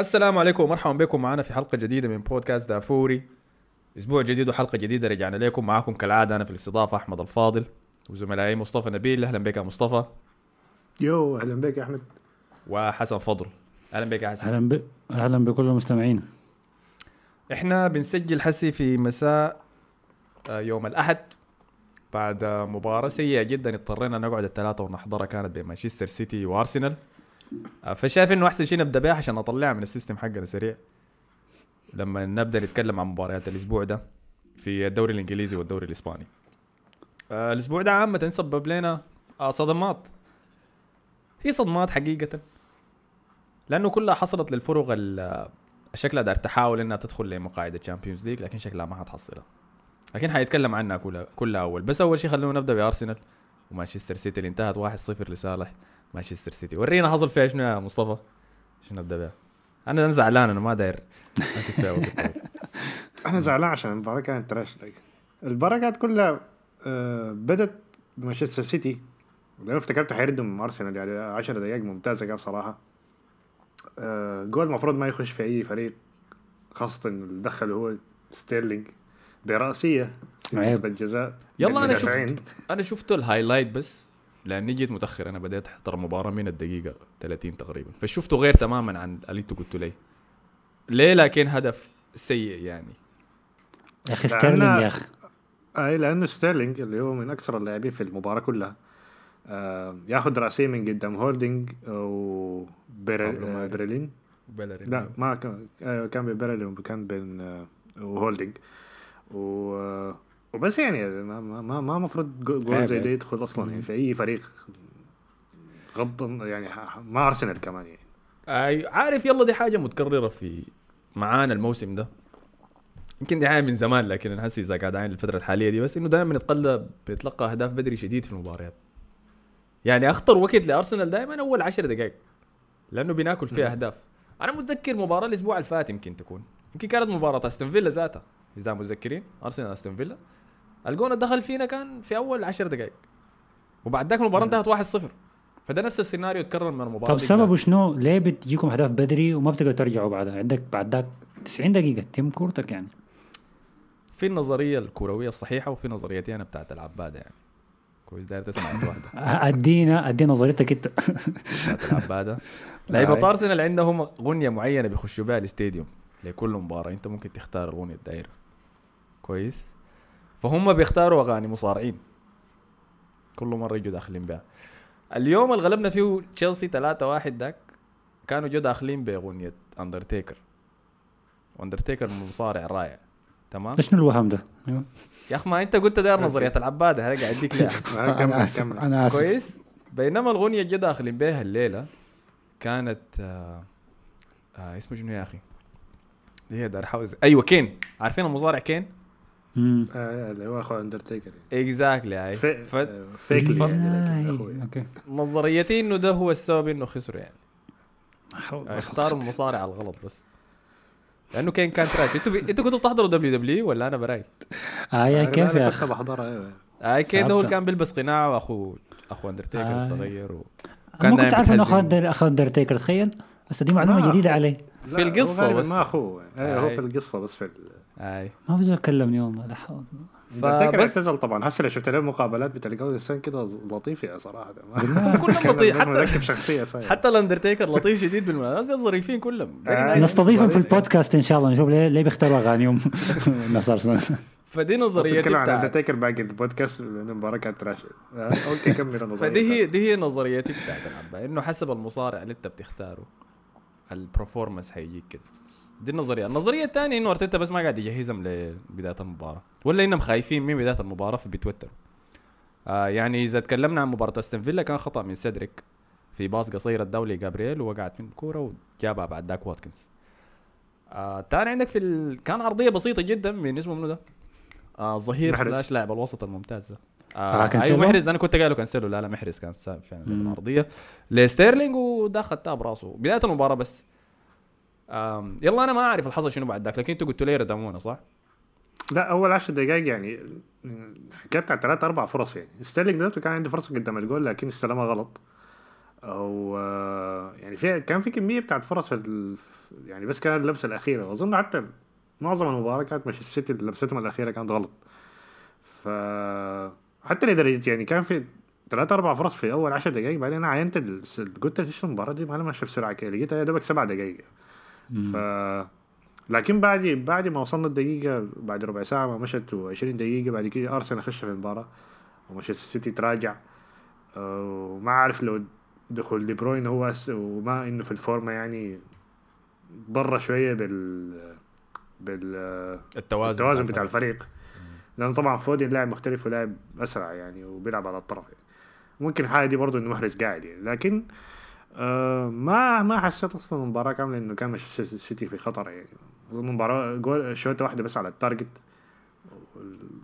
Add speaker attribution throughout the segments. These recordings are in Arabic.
Speaker 1: السلام عليكم ومرحبا بكم معنا في حلقة جديدة من بودكاست دافوري. أسبوع جديد وحلقة جديدة رجعنا لكم. معاكم كالعادة أنا في الاستضافة أحمد الفاضل وزملائي مصطفى نبيل. أهلا بك يا مصطفى.
Speaker 2: يو أهلا بك يا أحمد.
Speaker 1: وحسن فضل. أهلا بك يا حسن.
Speaker 3: أهلا ب... أهلا بكل المستمعين.
Speaker 1: إحنا بنسجل حسي في مساء آه، يوم الأحد بعد مباراة سيئة جدا. اضطرينا نقعد الثلاثة ونحضرها. كانت بين مانشستر سيتي وأرسنال. فشايف إنه أحسن شيء نبدأ بها عشان نطلعها من ال system حقنا سريع. لما نبدأ نتكلم عن مباريات الأسبوع ده في الدوري الإنجليزي والدوري الإسباني. آه، الأسبوع ده عامة سبب لنا آه، صدمات. هي صدمات حقيقة. لأنه كلها حصلت للفرق شكلها دار تحاول إنها تدخل لمقاعد ال Champions League لكن شكلها ما حتحصلها لكن حيتكلم عنها كلها كلها أول. بس أول شيء خلونا نبدأ بأرسنال ومانشستر سيتي اللي انتهت 1-0 لصالح. مانشستر سيتي. ورينا حصل فيها شنو يا مصطفى؟ شنو نبدا بها؟ أنا أنا زعلان أنا ما داير. امسك فيها وقت طويل.
Speaker 2: أنا زعلان عشان المباراة كانت trash المباراة كانت كلها آه بدت بمانشستر سيتي. لأنه افتكرت حيردوا من أرسنال يعني 10 دقائق ممتازة كان صراحة. آه جول المفروض ما يخش في أي فريق خاصة اللي دخل هو ستيرلينج. برأسية
Speaker 3: عيب.
Speaker 2: الجزاء
Speaker 1: يلا
Speaker 2: أنا.
Speaker 1: شفت أنا شفت ال highlight بس. لاني جيت متأخر أنا بديت أحضر المباراه من الدقيقة 30 تقريبا. فشفته غير تماما عن اللي انت قلت لي. ليه؟ لكن هدف سيء يعني.
Speaker 3: يا
Speaker 2: أخي
Speaker 3: ستيرلينج يا أخي.
Speaker 2: أي لأنه ستيرلينج اللي هو من أكثر اللاعبين في المباراة كلها آه ياخذ راسيه من قدام هولدنج. وبليرين
Speaker 1: بلرين
Speaker 2: لا ما كان آه، كان بين بيرلي وكان بين آه، وهولدنج و آه، وبس يعني ما ما ما المفروض جول زي
Speaker 3: عيب.
Speaker 2: ده يدخل أصلا يعني في أي فريق غض يعني ما أرسنال كمان يعني.
Speaker 1: أي عارف يلا دي حاجة متكررة في معانا الموسم ده. يمكن دي حاجة من زمان لكن أنا حاسس إذا قاعد عين الفترة الحالية دي بس إنه دائما بنتقلب بنتلقى أهداف بدري شديد في المباريات. يعني أخطر وقت لأرسنال دائما أول عشر دقائق لأنه بناكل فيها أهداف. أنا متذكر مباراة الأسبوع الفات يمكن تكون. يمكن كانت مباراة أستون فيلا ذاتها. إذا متذكرين أرسنال أستون فيلا. الجون اللي دخل فينا كان في أول عشر دقائق وبعد ذاك المباراة انتهت 1-0 فده نفس السيناريو تكرر من المباراة
Speaker 3: طب سببه شنو؟ ليه بتجيكم أهداف بدري وما بتقدروا ترجعوا بعدها؟ عندك بعد ذاك 90 دقيقة. تم كورتك يعني.
Speaker 1: في النظرية الكروية الصحيحة وفي نظريتي أنا بتاعت العباده يعني. كويس داير تسمع واحدة.
Speaker 3: ادينا أدينا نظريتك انت.
Speaker 1: العبيطة. لعيبة ارسنال عندهم اغنيه معينة بيخشوا بها ال stadium لكل مباراة. انت ممكن تختار الاغنيه الدايره كويس؟ فهم بيختاروا أغاني مصارعين. كل مرة يجوا داخلين بها. اليوم اللي غلبنا فيه تشيلسي 3 1 داك كانوا جو داخلين بأغنية Undertaker و Undertaker مصارع رائع. تمام؟
Speaker 3: ده شنو الوهم ده؟
Speaker 1: يا اخ ما أنت قلت داير نظرية العباده هذا قاعد اديك
Speaker 3: أنا
Speaker 2: آسف.
Speaker 3: أنا آسف.
Speaker 1: كويس. بينما الأغنية اللي داخلين بيها الليلة كانت آه آه اسمه شنو يا أخي؟ هي دار حوز أيوه كين. عارفين المصارع كين؟
Speaker 2: آه، اللي هو اخو اندرتيكر يعني.
Speaker 1: اكزاكتلي هاي
Speaker 2: آه، فيك يعني،
Speaker 3: آه،. أوكي
Speaker 1: نظريتي إنه ده هو السبب إنه خسروا يعني
Speaker 3: ولا
Speaker 1: اختاروا المصارع الغلط بس لأنه كين كان trash أنتوا بي... أنتوا كنتوا بتحضروا WW ولا أنا براي؟
Speaker 3: آه يا كيف يا أخي؟
Speaker 2: بحضرها أيوه
Speaker 1: آه كين ده هو. كان بيلبس قناع واخو اخو اندرتيكر
Speaker 3: آه.
Speaker 1: الصغير و...
Speaker 3: أنا ما كنت عارف إنه اخو اندرتيكر تخيل بس دي
Speaker 2: معلومة
Speaker 3: جديدة عليه.
Speaker 1: في
Speaker 2: غالباً
Speaker 1: بس.
Speaker 2: ما أخوه. يعني. هو. في القصة بس في ال-
Speaker 1: أي.
Speaker 3: ما بزول كلمني والله لا حول
Speaker 2: اندرتيكر
Speaker 1: فبس
Speaker 2: اعتزل طبعا. هسه لو شفت له مقابلات بتلقاه انسان كده لطيف يا صراحة.
Speaker 1: كلهم لطيف.
Speaker 2: حتى شخصية.
Speaker 1: حتى الأندرتيكر لطيف شديد بالمناسبه ناس ظريفين كلهم.
Speaker 2: آه.
Speaker 3: نستضيفهم في. البودكاست إن شاء الله. نشوف ليه ليه بيختاروا أغانيهم. الناس ارسنال
Speaker 1: فدي نظريتي
Speaker 2: تتكلم عن
Speaker 1: بتاعت
Speaker 2: أندرتيكر باقي البودكاست المباراه كانت trash. آه، أوكي كمل. النظريه
Speaker 1: فدي هي دي هي نظريتي بتاعت العبا إنه حسب المصارع اللي أنت بتختاره. ال performance حيجيك كده. دي النظرية. النظرية الثانية إنه أرتيتا بس ما قاعد يجهزهم لبداية المباراة. ولا إنهم خايفين من بداية المباراة فبيتوتروا آه يعني إذا تكلمنا عن مباراة أستون فيلا كان خطأ من سيدريك في pass قصير اداه لي جابرييل ووقعت من الكوره وجابها بعد ذاك واتكنز. آه تاني عندك في ال... كان عرضية بسيطة جدا من اسمه منو ده؟ آه ظهير
Speaker 2: محرز.
Speaker 1: slash لاعب الوسط الممتاز. ده
Speaker 3: آه،
Speaker 1: آه
Speaker 3: كانسيلو؟
Speaker 1: أيوه محرز أنا كنت قايله كانسيلو. لا لا محرز كان سا- فعلا
Speaker 3: مم.
Speaker 1: العرضية. لستيرلينج وده خدتها براسه بداية المباراة بس. آم يلا أنا ما أعرف الحصل شنو بعد ذاك. لكن أنتوا قلتوا لي ردمونا صح؟
Speaker 2: لا أول 10 دقائق يعني حكايه بتاع ثلاث أربع فرص يعني. ستيرلينج ذاته كان عنده فرصة قدام الجول لكن استلمها غلط. أو آه، يعني في كان في كمية بتاعت فرص في ال... يعني بس كانت اللمسه الأخيرة. واظن حتى معظم المباراه كانت مانشستر سيتي لمستهم الأخيرة كانت غلط. ف حتى لدرجه يعني كان في ثلاثة أربع فرص في أول عشر دقائق بعدين أنا عينت قلت إيش المباراة دي؟ مالها ماشية بسرعة كده لقيتها يا دوبك سبع دقائق ف لكن بعد بعد ما وصلنا الدقيقة بعد ربع ساعة ما مشت و20 دقيقة بعد كده أرسنال خش في المباراة ومانشستر سيتي تراجع. آه، وما عارف لو دخول دي بروين هو وما إنه في الفورمة يعني برا شوية بال بال
Speaker 1: التوازن
Speaker 2: التوازن بتاع الفريق. لأنه طبعا فودن لاعب مختلف ولاعب أسرع يعني وبيلعب على الطرف. يعني. ممكن الحاجة دي برضه إنه محرز قاعد يعني. لكن آه ما ما حسيت أصلا المباراة كاملة إنه كان مانشستر سيتي في خطر يعني. أظن مباراة جول شوطة واحدة بس على ال target.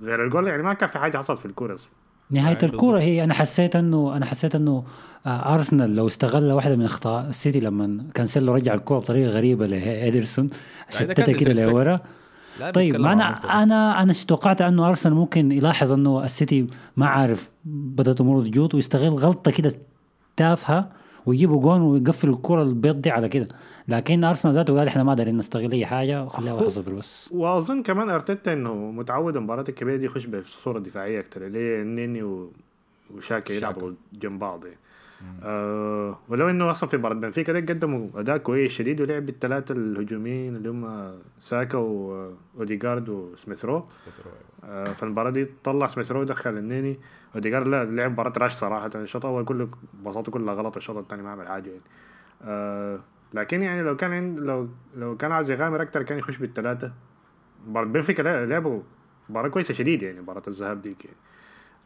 Speaker 2: غير الجول يعني ما كان في حاجة حصلت في الكورة أصلا.
Speaker 3: نهاية
Speaker 1: يعني
Speaker 3: الكورة هي أنا حسيت انه أنا حسيت إنه آه، أرسنال لو استغل واحدة من أخطاء السيتي لما كانسيلو رجع الكورة
Speaker 1: بطريقة غريبة كان
Speaker 3: شتتها كده. لورا طيب ما
Speaker 1: أنا.
Speaker 3: أنا أنا توقعت إنه أرسنال ممكن يلاحظ إنه السيتي ما عارف بدأت اموره تجوط ويستغل غلطة كده تافهة ويجيبوا جون ويقفل الكرة البيض دي على كده. لكن أرسنال ذاته قال إحنا ما دارين نستغل أي حاجة وخليها
Speaker 2: هو-
Speaker 3: 1-0 بس.
Speaker 2: وأظن كمان أرتيتا إنه متعود المباريات الكبيرة دي يخش بصورة دفاعية أكثر اللي هي النني و- وشاكا يلعبوا جنب بعض. يعني. آه ولو إنه أصلا في مباراة بنفيكا ده قدموا أداء كويس شديد ولعب بالثلاثه الهجوميين اللي هم ساكا وأوديجارد وسميث رو. آه في المباراه دي طلع سميث رو دخل النني. أوديجارد لا لعب مباراة trash صراحة. الشوط الأول كله باصاته كلها غلط الشوط الثاني ما عمل حاجة يعني. آه لكن يعني لو كان عند لو لو كان عايز يغامر أكثر كان يخش بالثلاثه مباراة بنفيكا لعبوا مباراة كويسة شديد يعني مباراة الذهاب ديك يعني.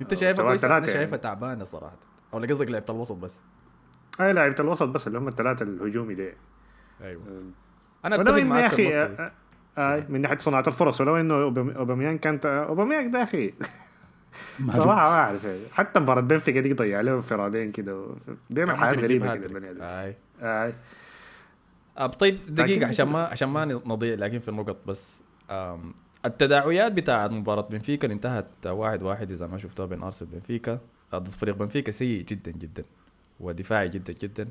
Speaker 1: أنت شايفها كويسة؟ أنا
Speaker 2: ثلاثة
Speaker 1: شايفها
Speaker 2: يعني.
Speaker 1: تعبانة صراحة. ولا قصدك لعبة الوسط بس
Speaker 2: أي لعيبه الوسط بس اللي هم الثلاثة الهجومي دي أيوه
Speaker 1: أنا
Speaker 2: أتفق يا
Speaker 1: معك في أخي.
Speaker 2: آه، من ناحية صناعة الفرص ولو إنه اوباميان كانت اوباميان ده
Speaker 3: أخي
Speaker 2: صراحة ما أعرف يعني. حتى مباراة بنفيكا دي ضيع له انفرادين كده بيعمل
Speaker 1: كان
Speaker 2: حاجات غريبة كده. البني آدم
Speaker 1: آي.
Speaker 2: آه.
Speaker 1: أب طيب دقيقة
Speaker 2: لكن-
Speaker 1: عشان ما عشان ما نضيع لكن في النقط بس التداعيات بتاعت مباراة بنفيكا اللي انتهت واحد واحد إذا ما شفتها بين أرسنال وبنفيكا ضد فريق بنفيكا سيء جدا جدا ودفاعي جدا جدا.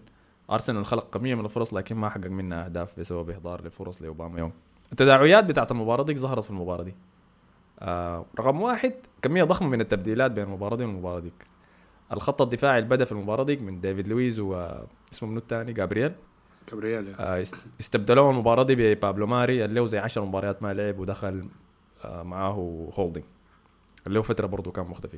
Speaker 1: أرسنال خلق كمية من الفرص لكن ما حقق منها أهداف بسبب إهدار لفرص لأوباميانج. التداعيات بتاعت المباراة دي ظهرت في المباراة دي. آه رقم واحد كمية ضخمة من التبديلات بين المباراة دي والمباراة ديك. الخط الدفاعي اللي بدأ في المباراة ديك من ديفيد لويز واسمه منو الثاني جابرييل.
Speaker 2: جابرييل
Speaker 1: آه، است- استبدلوه المباراة دي ببابلو ماري اللي هو زي 10 مباريات ما لعب ودخل آه، معاه هولدنج اللي هو فترة برضه كان مختفي.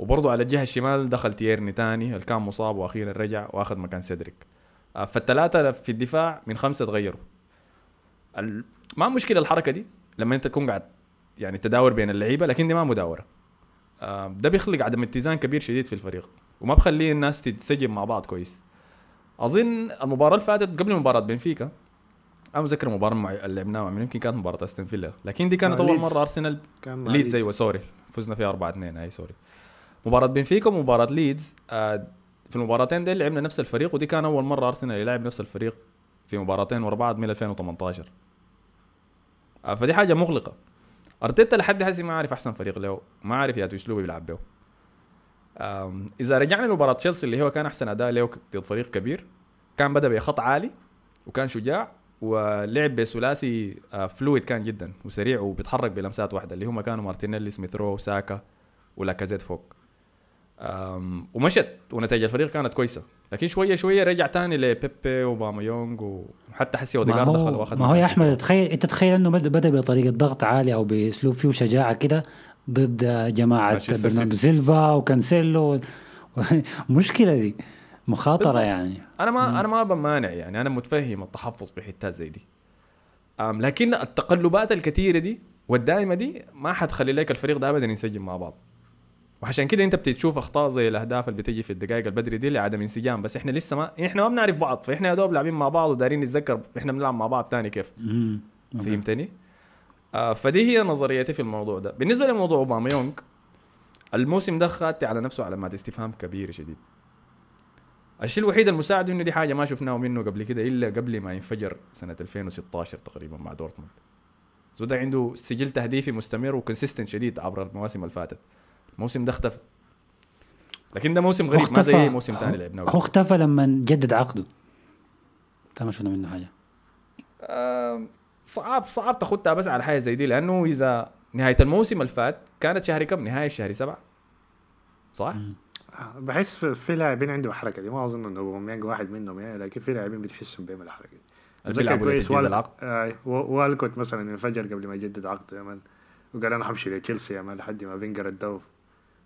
Speaker 1: وبرضه على الجهة الشمال دخل تيرني تاني اللي كان مصاب وأخيرا رجع وأخذ مكان سيدريك آه، فالثلاثة في الدفاع من خمسة تغيروا. ما مشكلة الحركة دي لما أنت تكون قاعد يعني تداور بين اللعيبة لكن دي ما مداورة آه، ده بيخلق عدم اتزان كبير شديد في الفريق وما بخلي الناس تتسجم مع بعض كويس أظن المباراة اللي فاتت قبل مباراة بنفيكا أنا متذكر المباراة مع اللي لعبناها؟ يمكن كانت مباراة أستون فيلا لكن دي كانت
Speaker 2: أول.
Speaker 1: مرة أرسنال
Speaker 2: كان مع
Speaker 1: ليدز أيوه sorry فزنا فيها 4 2 أي sorry مباراة بنفيكا ومباراة ليدز. آه في المباراتين دي لعبنا نفس الفريق ودي كان أول مرة أرسنال يلعب نفس الفريق في مباراتين ورا بعض من 2018 آه فدي حاجة مقلقه أرتيتا لحد هسه ما عارف أحسن فريق له ما عارف ياتو اسلوب بيلعب به. إذا رجعنا لمباراة تشيلسي اللي هو كان أحسن أداء له ضد فريق كبير كان بدأ بخط عالي وكان شجاع ولعب بثلاثي آه، fluid كان جدا وسريع وبيتحرك بلمسات واحدة اللي هم كانوا مارتينيلي سميث رو ساكا ولاكازيت فوق. ومشت. ونتائج الفريق كانت كويسة. لكن شوية شوية رجع تاني لبيبي وأوباميانج وحتى حسي اوديجارد دخل وأخذ
Speaker 3: ما هو يا أحمد تخيل أنت تخيل إنه بدأ بطريقة ضغط عالي أو بأسلوب فيه شجاعة كده ضد
Speaker 1: جماعة
Speaker 3: برناردو. سيلفا وكانسيلو. مشكلة دي.
Speaker 1: مخاطرة.
Speaker 3: يعني.
Speaker 1: أنا ما أنا ما بمانع يعني. أنا متفهم التحفظ في حتات زي دي. لكن التقلبات الكثيرة دي والدائمه دي ما حتخلي لك الفريق ده ابدا ينسجم مع بعض. وعشان كده انت بتشوف أخطاء زي الأهداف اللي بتجي في الدقائق البدري دي لعدم انسجام. بس إحنا لسه ما إحنا ما بنعرف بعض فإحنا يا دوب لاعبين مع بعض ودارين نتذكر إحنا بنلعب مع بعض تاني كيف. فهمتني؟ آه فدي هي نظريتي في الموضوع ده. بالنسبة لموضوع اوباما يونغ الموسم ده خدت على نفسه علامات استفهام كبيره شديد. الشيء الوحيد المساعد إنه دي حاجة ما شفناه منه قبل كده إلا قبل ما ينفجر سنة 2016 تقريبا مع دورتموند. زول دا عنده سجل تهديفي مستمر و consistent شديد عبر المواسم اللي فاتت. الموسم ده اختفى. لكن ده موسم غريب ما زي موسم ثاني لعبناه.
Speaker 3: هو اختفى لما جدد عقده. ده ما شفنا منه حاجة.
Speaker 1: آه، صعب صعب تاخدها بس على حاجة زي دي لأنه إذا نهاية الموسم اللي فات كانت شهر كم؟ نهاية شهر سبعة. صح؟
Speaker 2: آه، بحس في, في لاعبين عندهم الحركه دي. ما أظن إنه اوباميانج واحد منهم يعني لكن في لاعبين بتحسهم بيعمل الحركه دي. أتذكر
Speaker 1: بيلعبوا
Speaker 2: كويس آه والكوت مثلا انفجر قبل ما يجدد عقده يا man. وقال أنا حمشي لتشيلسي يا man لحد ما فينجر ادوه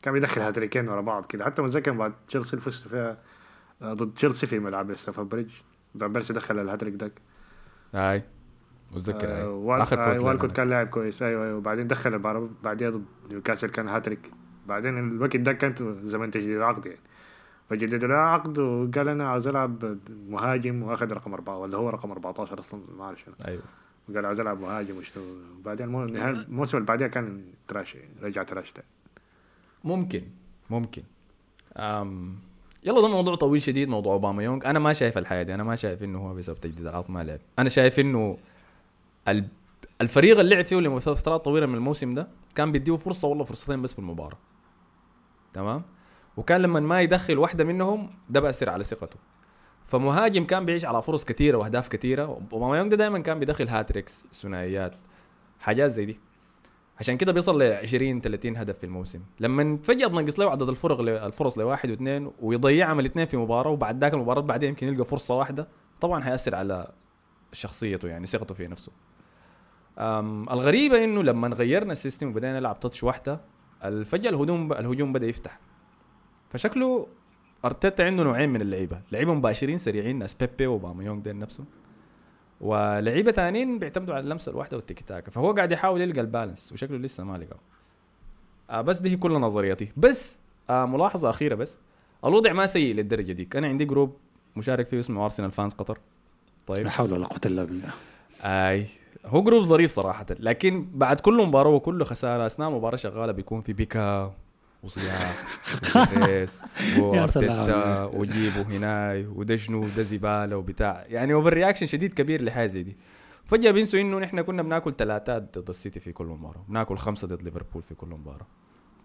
Speaker 2: كان بيدخل هاتريكين ورا بعض كده. حتى متذكر بعد تشيلسي اللي فزت فيها آه، ضد تشيلسي في ملعب ستافورد بريدج. بيرسي دخل الهاتريك داك
Speaker 1: هاي متذكر
Speaker 2: آه وال...
Speaker 1: آخر
Speaker 2: آه والكوت. كان لاعب كويس. أيوه أيوه. وبعدين دخل بعديها ضد نيوكاسل كان هاتريك. بعدين الوقت ده كانت زمن تجديد العقد يعني. فجدد له عقد وقال أنا عاوز ألعب مهاجم وأخذ رقم أربعة ولا هو رقم 14 أصلا؟ ما أعرف شنو.
Speaker 1: أيوه.
Speaker 2: وقال عاوز ألعب مهاجم وشنو. بعدين نهاية الموسم اللي بعديها كان تراش يعني رجع تراش تاني.
Speaker 1: ممكن. ممكن. أم يلا ده موضوع طويل شديد موضوع أوباما يونغ. أنا ما شايف الحياة دي. أنا ما شايف إنه هو بسبب تجديد العقد ما لعب. أنا شايف إنه ال- الفريق اللي لعب فيه لفترات طويلة من الموسم ده كان بيديه فرصة والله فرصتين بس في المباراة. تمام؟ وكان لما ما يدخل واحدة منهم ده بأثر على ثقته. فمهاجم كان بيعيش على فرص كثيره وأهداف كثيره أوباميانغ ده دائما كان بيدخل hat-tricks ثنائيات حاجات زي دي. عشان كده بيصل ل 20 30 هدف في الموسم. لما فجأة تنقص له عدد الفرق الفرص لواحد واثنين ويضيعهم الاثنين في مباراة وبعد ذاك المباراة بعدين يمكن يلقى فرصة واحدة طبعا حيأثر على شخصيته يعني ثقته في نفسه. أم الغريبة إنه لما غيرنا ال system وبدأنا نلعب touch واحدة الفجأة الهجوم الهجوم بدأ يفتح. فشكله أرتيتا عنده نوعين من اللعيبة لعيبه مباشرين سريعين ناس بيبي وأوباميانغ دين نفسه. ولعيبة ثانيين بيعتمدوا على اللمسة الواحدة والتيكي تاكا فهو قاعد يحاول يلقى ال balance وشكله لسه ما لقاه آه بس دي هي كل نظريتي بس آه ملاحظة أخيرة بس. الوضع ما سيء للدرجة ديك أنا عندي group مشارك فيه اسمه Arsenal fans قطر طيب.
Speaker 3: لا حول ولا قوة إلا بالله.
Speaker 1: آي. هو group ظريف صراحة لكن بعد كل مباراة وكل خسارة أثناء المباراة شغالة بيكون في بكا. وصياح وبيريز وارتيتا
Speaker 3: سلام.
Speaker 1: وجيبوا هناي وده شنو وده زبالة وبتاع يعني over reaction شديد كبير لحاجة زي دي فجأة بينسوا انه نحن كنا بناكل ثلاثات ضد السيتي في كل مباراة بناكل خمسة ضد ليفربول في كل مباراة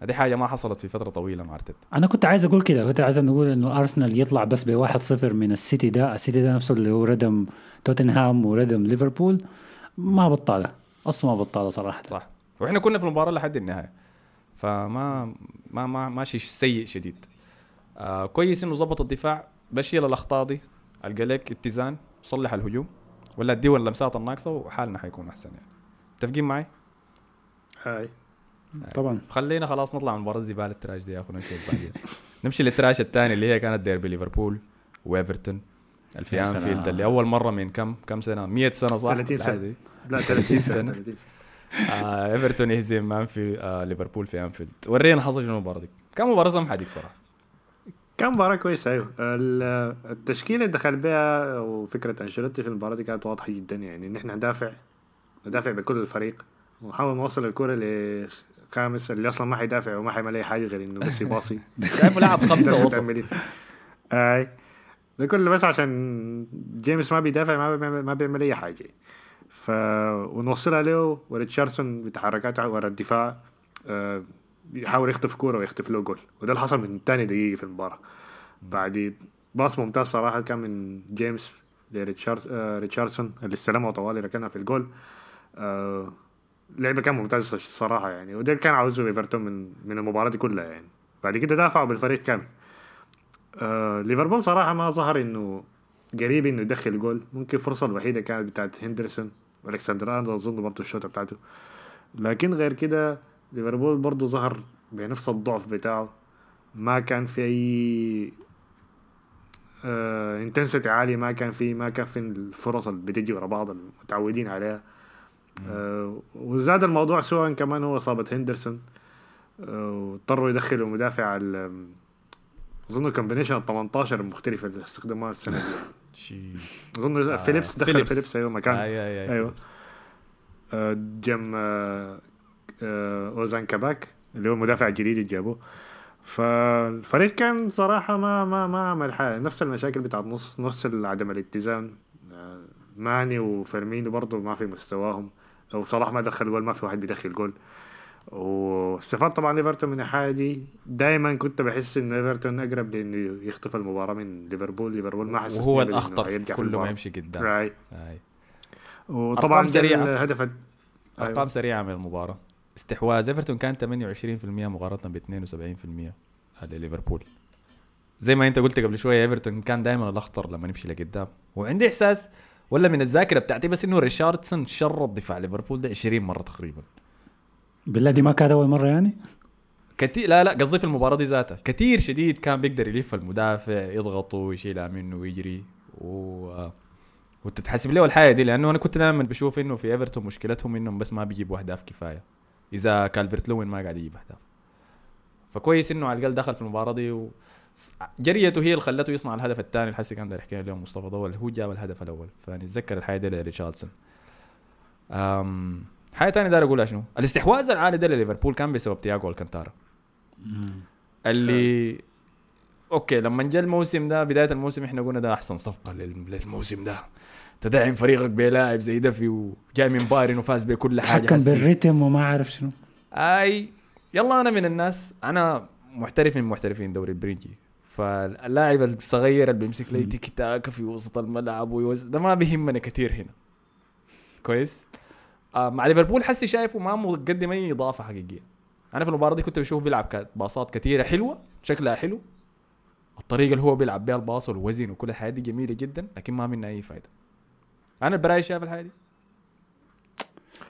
Speaker 1: هذه حاجة ما حصلت في فترة طويلة مع ارتيتا
Speaker 3: أنا كنت عايز أقول كده كنت عايز نقول انه ارسنال يطلع بس ب 1-0 من السيتي ده السيتي ده نفسه اللي هو ردم توتنهام وردم ليفربول ما بطاله أصلا ما بطاله صراحة
Speaker 1: صح وإحنا كنا في المباراه لحد النهايه فما ما ما ماشي سيء شديد. آه كويس إنه ظبط الدفاع بشيل الأخطاء دي. القى لك اتزان وصلح الهجوم. ولا اديه اللمسات الناقصة وحالنا حيكون أحسن يعني. متفقين معي؟
Speaker 2: هاي.
Speaker 3: طبعا.
Speaker 1: خلينا خلاص نطلع من مباراه الزباله التراش دي يا اخو نمشي بعدين. نمشي للتراش الثاني اللي هي كانت ديربي ليفربول وإيفرتون. الفي. أنفيلد اللي أول مرة من كم كم سنة؟ 100 سنة صح؟
Speaker 2: 30 سنة.
Speaker 1: الحاجة دي.
Speaker 2: لا
Speaker 1: 30
Speaker 2: 30
Speaker 1: سنة.
Speaker 2: سنة. 30 سنة.
Speaker 1: آه إيفرتون يهزم انفي آه ليفربول في أنفيلد. ورينا حصل شنو المباراه دي كان مباراة سمحة ديك صراحة.
Speaker 2: كان مباراة كويسة أيوه. ال- التشكيلة اللي دخل بها وفكرة أنشيلوتي في المباراة دي كانت واضحة جدا يعني. ان إحنا ندافع ندافع بكل الفريق. ونحاول نوصل الكرة لجيمس اللي أصلا ما حيدافع وما حيعمل أي حاجة غير إنه بس يباصي.
Speaker 1: شايفه لعب
Speaker 2: خمسة
Speaker 1: وسط.
Speaker 2: أي. ده كله بس عشان جيمس ما بيدافع ما بيعمل ما بيعمل أي حاجة. ف ونوصلها له وريتشاردسون بتحركاته ورا الدفاع آه، يحاول يخطف كورة ويخطف له جول. وده اللي حصل من تاني دقيقة في المباراة. بعد pass ممتاز صراحة كان من جيمس لريتشارد آه اللي استلمها طوالي ركنها في الجول. آه لعبة كان ممتاز الصراحة يعني. وده كان عاوزه إيفرتون من من المباراة دي كلها يعني. بعد كده دافعوا بالفريق كامل. آه ليفربول صراحة ما ظهر إنه قريب إنه يدخل جول. ممكن الفرصة الوحيدة كانت بتاعت هندرسون. والكسندر ارنولد أظن برضه الشوطة بتاعته. لكن غير كده ليفربول برضه ظهر بنفس الضعف بتاعه. ما كان في أي آه intensity عالي ما كان في ما كان في الفرص اللي بتجي ورا بعض المتعودين عليها. آه وزاد الموضوع سوء كمان هو إصابة هندرسون آه واضطروا يدخلوا مدافع أظن combination ال 18 مختلفة اللي استخدموها السنة دي.
Speaker 1: شي.
Speaker 2: أظن
Speaker 1: آه،
Speaker 2: فيليبس دخل
Speaker 1: فيليبس.
Speaker 2: فيليبس أيوه مكان.
Speaker 1: اي اي اي
Speaker 2: أيوة. آه، جم آه، آه، أوزان كاباك اللي هو المدافع الجديد اللي جابوه. فالفريق كان صراحة ما ما ما عمل حاجة. نفس المشاكل بتاعت نص نفس عدم الاتزان. آه، ماني وفيرمينو برضه ما في مستواهم. لو صلاح ما دخل جول ما في واحد بيدخل جول. واستفاد طبعا ايفرتون من الحاجة دي. دائما كنت بحس إن ايفرتون أقرب لإنه يخطف المباراة من ليفربول. ليفربول ما حسسني
Speaker 1: وهو الأخطر
Speaker 2: هيرجع في
Speaker 1: كل ما. يمشي قدام هاي.
Speaker 2: وطبعا
Speaker 1: سريعة.
Speaker 2: الهدف ال-
Speaker 1: أرقام
Speaker 2: أيوة.
Speaker 1: سريعة من المباراة. استحواذ. ايفرتون كان 28% مقارنة ب 72% لليفربول. زي ما أنت قلت قبل شوية إيفرتون كان دائما الأخطر لما نمشي لقدام. وعندي إحساس ولا من الذاكرة بتاعتي بس إنه ريشاردسون شرط دفاع ليفربول ده 20 مرة تقريبا.
Speaker 3: بالله دي ما كانت أول مرة يعني؟
Speaker 1: كتير لا لا قصدي في المباراة دي ذاتها. كتير شديد كان بيقدر يلف المدافع يضغطه ويشيلها منه ويجري. و وتتحسب له الحاجة دي لأنه أنا كنت دائما بشوف إنه في إيفرتون مشكلتهم إنهم بس ما بيجيبوا أهداف كفاية. إذا كالفرت لوين ما قاعد يجيب أهداف. فكويس إنه على الأقل دخل في المباراة دي و... جريته هي اللي خلته يصنع الهدف الثاني. الحسي كان داير يحكي اليوم مصطفى ضوء هو جاب الهدف الأول. فنتذكر الحاجة دي لريتشاردسون. حاجة ثانية داير أقولها شنو؟ الاستحواذ العالي ده لليفربول كان بسبب تياجو ألكانتارا. اللي okay لما جاء الموسم ده بداية الموسم إحنا قلنا ده أحسن صفقة لل- للموسم ده. تدعم فريقك بلاعب زي ده في وجاي من بايرن وفاز بكل حاجة.
Speaker 3: حكم.
Speaker 1: بال
Speaker 3: rhythm وما عارف شنو.
Speaker 1: أي يلا أنا من الناس أنا محترف من محترفين الدوري البريجي. فاللاعب الصغير اللي بيمسك لي تيكي تاكا في وسط الملعب ويوزع ده ما بيهمني كثير هنا. كويس؟ مع ليفربول حسي شايفه ما مقدم أي إضافة حقيقية. أنا في المباراة دي كنت بشوف بيلعب باصات كثيره حلوة شكلها حلو. الطريقة اللي هو بيلعب بها ال pass والوزن وكل الحاجات دي جميلة جدا لكن ما منها أي فائده أنا براي شايف الحاجة دي؟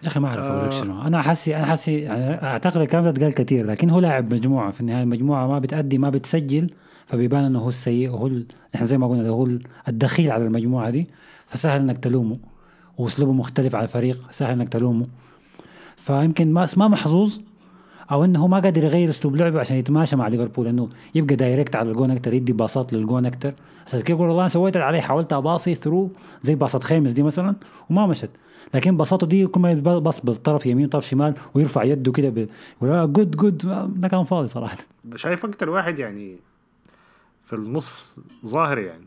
Speaker 3: يا أخي ما أعرف أقول لك
Speaker 2: آه.
Speaker 3: شنو. أنا حاسي أنا حاسي يعني أعتقد الكلام ده اتقال كثير لكن هو لاعب مجموعة. في النهاية المجموعة ما بتأدي ما بتسجل فبيبان إنه هو السيء وهو ال- إحنا زي ما قلنا هو الدخيل على المجموعة دي. فسهل إنك تلومه. وأسلوبه مختلف على الفريق سهل إنك تلومه. فيمكن ما ما محظوظ أو إنه ما قادر يغير أسلوب لعبه عشان يتماشى مع ليفربول إنه يبقى direct على الجون أكتر يدي باصات للجون أكتر. عشان كده يقول والله أنا سويت اللي علي حاولت أباصي through زي باصة خيمس دي مثلا وما مشت. لكن باصاته دي كل ما يباص بالطرف يمين طرف شمال ويرفع يده كده ب- جود جود ده كان فاضي صراحة.
Speaker 2: شايف أكتر واحد يعني في النص ظاهر يعني.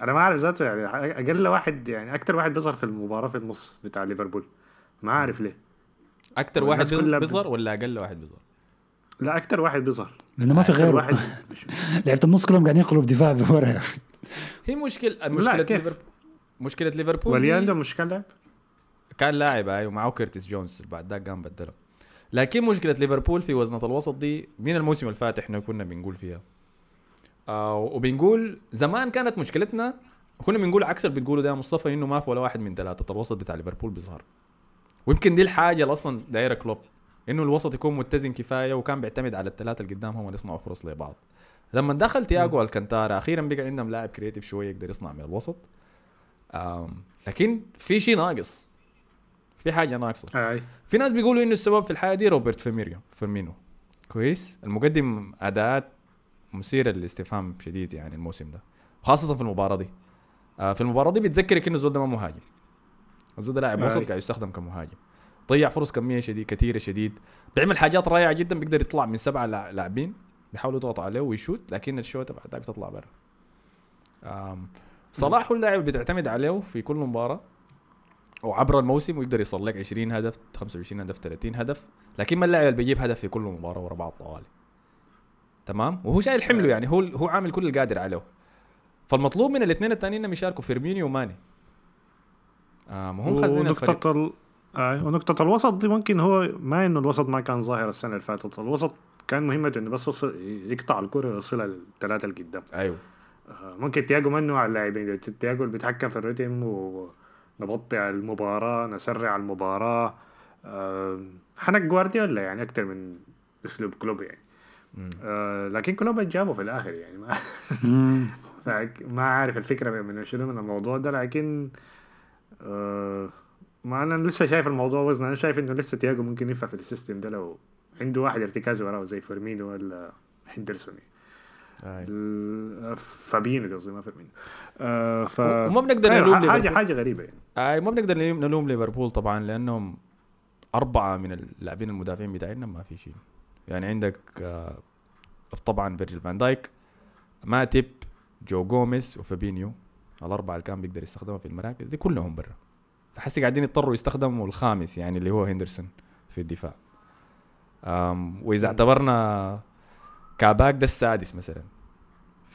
Speaker 2: أنا ما أعرف ذاته يعني أقل واحد يعني أكتر واحد بيظهر في المباراة في النص بتاع ليفربول. ما عارف ليه.
Speaker 1: أكثر واحد بيظهر ولا أقل واحد بيظهر؟
Speaker 2: لا أكتر واحد بيظهر.
Speaker 3: لأنه ما في غيره.
Speaker 2: واحد
Speaker 3: لعبه النص كلهم قاعدين يقلبوا بدفاع بورا يا أخي
Speaker 1: هي مشكلة مشكلة
Speaker 2: كيف؟
Speaker 1: ليفربول مشكلة ليفربول
Speaker 2: ولي عنده مشكله لعب
Speaker 1: كان لاعب اي ومعه كيرتيس جونز بعد ذاك قام بدله. لكن مشكلة ليفربول في وزنة الوسط دي من الموسم الفات إحنا كنا بنقول فيها. وبنقول زمان كانت مشكلتنا كنا بنقول عكس اللي بتقوله ده يا مصطفى إنه ما في ولا واحد من ثلاثة. الوسط بتاع ليفربول بيظهر. ويمكن دي الحاجة اللي أصلا دايرة كلوب إنه الوسط يكون متزن كفاية وكان بيعتمد على الثلاثة اللي قدام هم اللي يصنعوا فرص لبعض. لما دخل تياجو ألكانتارا أخيرا بقى عندهم لاعب creative شوية يقدر يصنع من الوسط. لكن في شيء ناقص. في حاجة
Speaker 2: ناقصة.
Speaker 1: في ناس بيقولوا إنه السبب في الحاجة دي روبرتو فيرمينو. فيرمينو كويس. المقدم اداءات مثيره للاستفهام شديد يعني الموسم ده خاصة في المباراة دي. آه في المباراة دي بتذكرك إنه الزول ده ما مهاجم. الزول ده لاعب
Speaker 2: أي.
Speaker 1: وسط قاعد يستخدم كمهاجم. ضيع فرص كمية شديد كثيره شديد. بيعمل حاجات رائعة جدا بيقدر يطلع من سبعة لا- لاعبين بيحاولوا يضغطوا عليه ويشوت لكن الشوطه بعد بتطلع برا صلاح هو اللاعب بتعتمد عليه في كل مباراة. وعبر الموسم ويقدر يصل لك 20 هدف 25 هدف 30 هدف لكن ما اللاعب اللي بيجيب هدف في كل مباراة ورا بعض طوالي. تمام؟ وهو شايل حمله يعني هو هو عامل كل القادر عليه. فالمطلوب من الاثنين الثانيين إنهم يشاركوا فيرمينو وماني آه ما هم خازنين
Speaker 2: ونقطة ال... آه ونقطة الوسط دي ممكن هو ما إنه الوسط ما كان ظاهر السنة اللي فاتت. الوسط كان مهمته انه بس يوصل يقطع الكرة ويوصلها للثلاثة اللي قدام.
Speaker 1: أيوه.
Speaker 2: آه ممكن تياجو من نوعية اللاعبين. تياجو اللي بيتحكم في الريتم ونبطئ المباراة نسرع المباراة. آه حنك جوارديولا يعني أكتر من أسلوب كلوب يعني. آه لكن كلوب جابه في الآخر يعني. ما ما عارف الفكرة من شنو من الموضوع ده لكن آه ما أنا لسه شايف الموضوع وزن. أنا شايف إنه لسه تياجو ممكن ينفع في ال system ده لو عنده واحد ارتكاز وراه زي فيرمينو ولا هندرسون. فابينو قصدي ما فيرمينو. آه ف
Speaker 1: وما بنقدر
Speaker 2: أيوة،
Speaker 1: نلوم
Speaker 2: حاجة
Speaker 1: ليفربول.
Speaker 2: حاجة غريبة يعني.
Speaker 1: آه ما بنقدر نلوم نلوم ليفربول طبعا لأنهم أربعة من اللاعبين المدافعين بتاعنا ما في شيء. يعني عندك آه طبعا فيرجيل فان دايك ماتيب جو جوميز وفابينيو. الأربعة اللي كان بيقدر يستخدمها في المراكز دي كلهم برا. فحسي قاعدين يضطروا يستخدموا الخامس يعني اللي هو هندرسون في الدفاع. وإذا اعتبرنا كاباك ده السادس مثلا.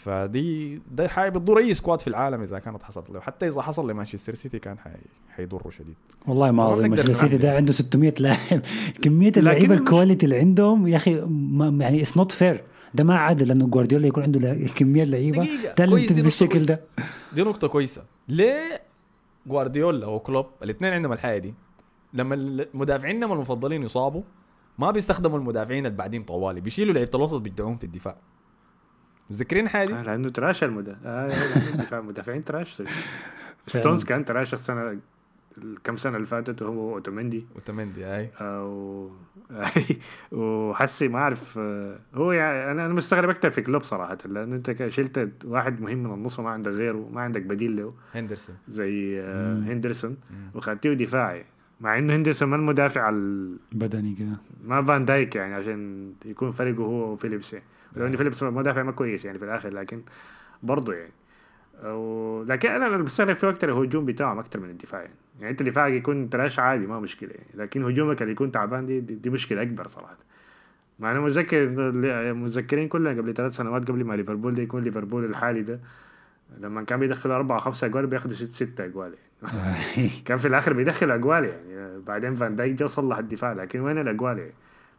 Speaker 1: فدي ده حاجة بتضر أي squad في العالم إذا كانت حصلت له. حتى إذا حصل لمانشستر سيتي كان حي... حيضره شديد.
Speaker 3: والله ما
Speaker 1: أظن
Speaker 3: مانشستر سيتي. ده عنده 600 لاعب. كمية اللعيبة
Speaker 2: ال
Speaker 3: quality اللي عندهم يا أخي ما يعني it's not fair ده ما عادل انه جوارديولا يكون عنده كمية
Speaker 1: لعيبة. كويس، talented
Speaker 3: بالشكل. ده.
Speaker 1: دي نقطة كويسة. ليه جوارديولا وكلوب الاثنين عندهم الحاجة دي؟ لما المدافعين المفضلين يصابوا ما بيستخدموا المدافعين البعدين طوالي بيشيلوا لعيبة الوسط بيختوهم في الدفاع. متذكرين حاجة دي؟
Speaker 2: آه، لأنه trash المدافع آه المدافعين تراش ستونز كان تراش السنة الكم سنة اللي فاتت وهو اوتومندي
Speaker 1: وتمندي هاي
Speaker 2: أو وحسي ما أعرف آه، هو يعني أنا مستغرب أكثر في كلوب صراحة لأنه أنت شلت واحد مهم من النص وما عندك غيره ما عندك بديل له.
Speaker 1: هندرسون.
Speaker 2: زي آه،
Speaker 3: مم.
Speaker 2: هندرسون. وخدتيه دفاعي. مع إنه هندرسون ما المدافع ال-
Speaker 3: بدني كده.
Speaker 2: ما فان دايك يعني عشان يكون فريقه هو وفيليبس يعني لو ان فيليبس مدافع ما كويس يعني في الآخر لكن برضه يعني. أو لكن أنا اللي بستغرب فيه أكثر الهجوم بتاعهم أكثر من الدفاع يعني, يعني أنت دفاعك يكون trash عادي ما مشكلة يعني لكن هجومك اللي يكون تعبان دي, دي, دي مشكلة أكبر صراحة. مع أنا متذكر متذكرين كلنا قبل ثلاث سنوات قبل ما ليفربول ده يكون ليفربول الحالي ده لما كان بيدخل أربعة خمسة أجوال بياخدوا ست ستة أجوال يعني. كان في الآخر بيدخل أجوال يعني. بعدين فان دايك جا صلح الدفاع لكن وين الأجوال يعني؟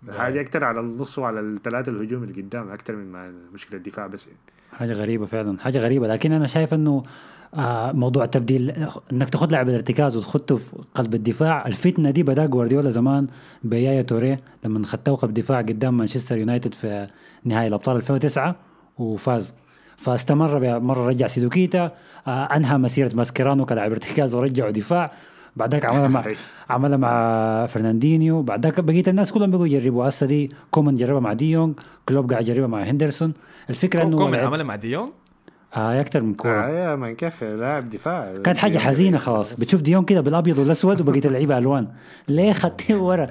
Speaker 2: الحاجة أكتر على النص وعلى الثلاثة الهجوم اللي قدام أكتر من ما مشكلة الدفاع بس يعني.
Speaker 3: حاجة غريبة فعلا حاجة غريبة لكن أنا شايف إنه آه موضوع تبديل إنك تاخذ لاعب الارتكاز وتخته في قلب الدفاع الفتنة دي بدأ جوارديولا زمان بيايا توريه لما خته قلب دفاع قدام مانشستر يونايتد في نهائي الأبطال 2009 وفاز فاستمر. مره رجع سيدو كيتا آه أنهى مسيرة ماسكيرانو كلاعب ارتكاز ورجعه دفاع بعدك عملها مع عملها مع فرناندينيو. بعد كده بقية الناس كلهم بقوا يجربوا. هسه دي كومان جربها مع ديونج كلوب قاعد يجربها مع هندرسون. الفكرة إنه
Speaker 1: كومان عملها مع ديونج
Speaker 3: آه أكثر من كورة.
Speaker 2: آه يا من كيف لاعب دفاع.
Speaker 3: كانت حاجة حزينة خلاص. بتشوف ديونج كده بالأبيض والأسود وبقية اللعيبة الوان. ليه ختيته ورا؟